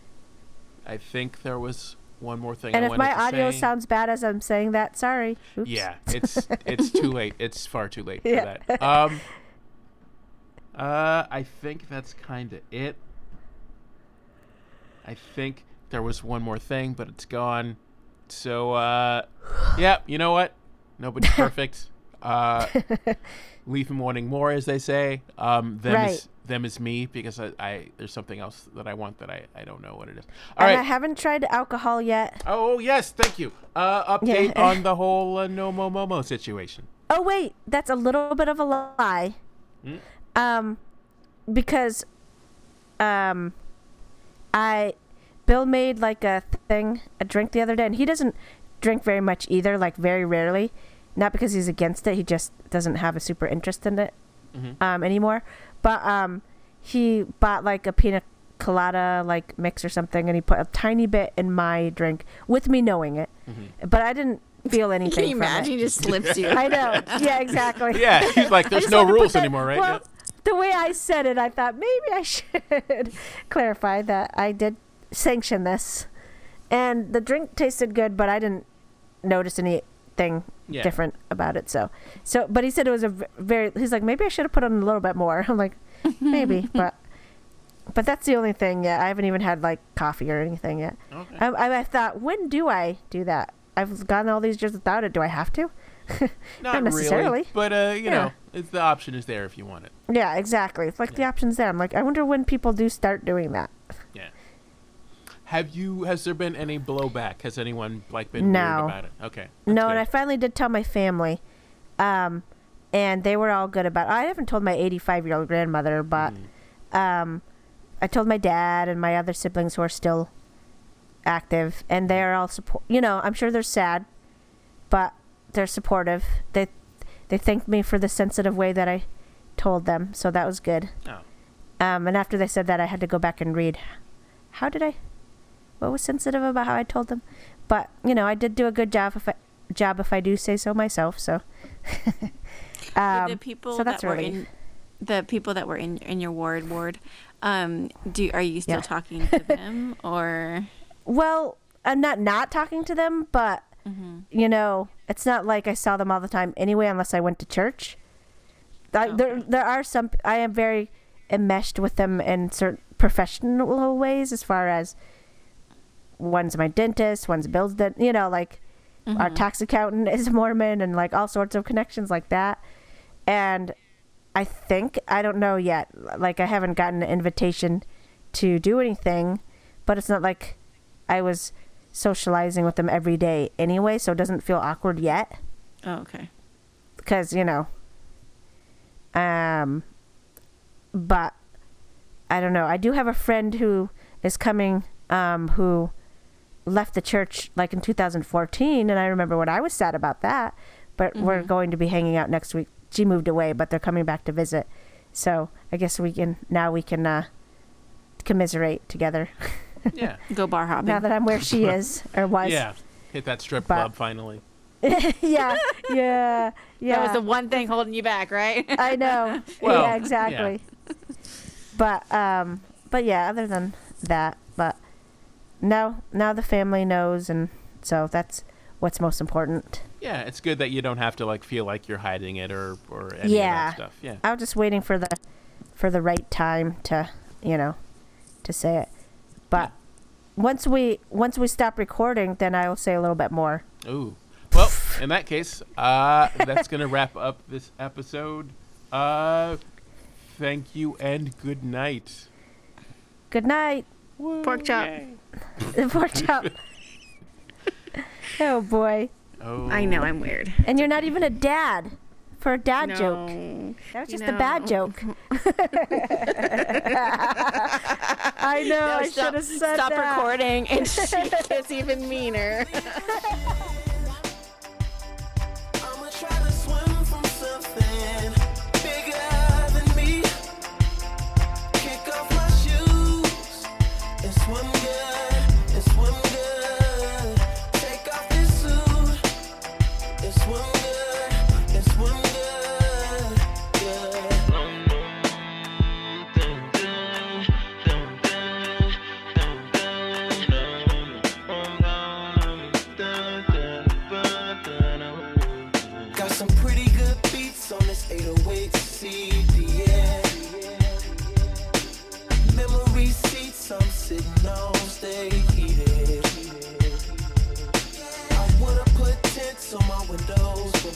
I think there was one more thing. And I if my audio say. sounds bad as I'm saying that, sorry. Oops. Yeah, it's it's <laughs> too late. It's far too late Yeah. for that. Um, uh, I think that's kind of it. I think there was one more thing, but it's gone. So, uh, yeah, you know what? Nobody's <laughs> perfect. Uh, <laughs> leave them wanting more, as they say. Um, them Right. is them as me because I, I there's something else that I want that I, I don't know what it is. All and right. I haven't tried alcohol yet. Oh yes, thank you. Uh, update Yeah. <laughs> on the whole uh, no mo momo situation. Oh wait, that's a little bit of a lie. Hmm? Um, because, um, I, Bill made like a thing, a drink the other day, and he doesn't drink very much either, like very rarely. Not because he's against it, he just doesn't have a super interest in it Mhm. um, anymore. But um, he bought like a pina colada like mix or something, and he put a tiny bit in my drink with me knowing it. But I didn't feel anything. Can you from it. imagine? He just slips you. I know. Yeah, exactly. <laughs> Yeah, he's like, there's no wanted to put rules that- anymore, right? Well, Yeah. the way I said it, I thought maybe I <laughs> should clarify that I did sanction this, and the drink tasted good, but I didn't notice anything Yeah. different about it. So, so, but he said it was a very. He's like, maybe I should have put on a little bit more. <laughs> I'm like, maybe, <laughs> but. But that's the only thing yet. I haven't even had like coffee or anything yet. Okay. I, I, I thought, when do I do that? I've gone all these years without it. Do I have to? <laughs> Not, necessarily. really, but uh, you Yeah. know, it's the option is there if you want it. Yeah, exactly. It's like the Yeah. option's there. I'm like, I wonder when people do start doing that. Have you? Has there been any blowback? Has anyone like been No. weird about it? Okay. no, that's and I finally did tell my family, um, and they were all good about. it. I haven't told my 85 year old grandmother, but Mm. um, I told my dad and my other siblings who are still active, and they're all support. You know, I'm sure they're sad, but they're supportive. They they thanked me for the sensitive way that I told them, so that was good. Oh. Um, and after they said that, I had to go back and read. How did I? What was sensitive about how I told them? But you know, I did do a good job if I, job if I do say so myself. So. <laughs> Um, the people so that's that were really- in the people that were in in your ward ward, um, do are you still Yeah. talking to <laughs> them or? Well, I'm not not talking to them, but Mm-hmm. you know, it's not like I saw them all the time anyway, unless I went to church. I, There, there are some. I am very enmeshed with them in certain professional ways, as far as one's my dentist, one's Bill's dent. You know, like our tax accountant <laughs> is Mormon, and like all sorts of connections like that. And I think I don't know yet. Like I haven't gotten an invitation to do anything, but it's not like I was socializing with them every day anyway, so it doesn't feel awkward yet Oh, okay. because you know um but i don't know i do have a friend who is coming um who left the church like in 2014 and i remember when i was sad about that but we're going to be hanging out next week she moved away, but they're coming back to visit. So I guess we can now we can uh, commiserate together. Yeah. <laughs> Go bar hopping. now that I'm where she is or <laughs> was. Yeah. Hit that strip But- club finally. yeah, <laughs> yeah, yeah. That was the one thing holding you back, right? I know. Well, yeah, exactly. But um, but yeah. Other than that, but now now the family knows, and so that's what's most important. Yeah, it's good that you don't have to like feel like you're hiding it or or any Yeah. of that stuff. Yeah. I was just waiting for the for the right time to you know to say it. But once we once we stop recording, then I will say a little bit more. Ooh. Well, in that case, uh, that's gonna <laughs> wrap up this episode. Uh, thank you and good night. Good night, Pork chop. <laughs> pork chop. oh boy, Oh. I know I'm weird. and you're not even a dad for a dad joke. That was You just a bad joke. <laughs> I know. No, I should have said stop that. recording and <laughs> she gets even meaner.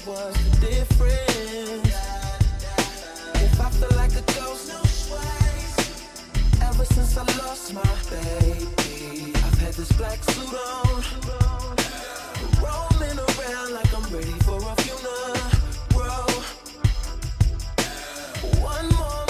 was the difference? If I feel like a ghost. Ever since I lost my baby, I've had this black suit on, around like I'm ready for a funeral. One more.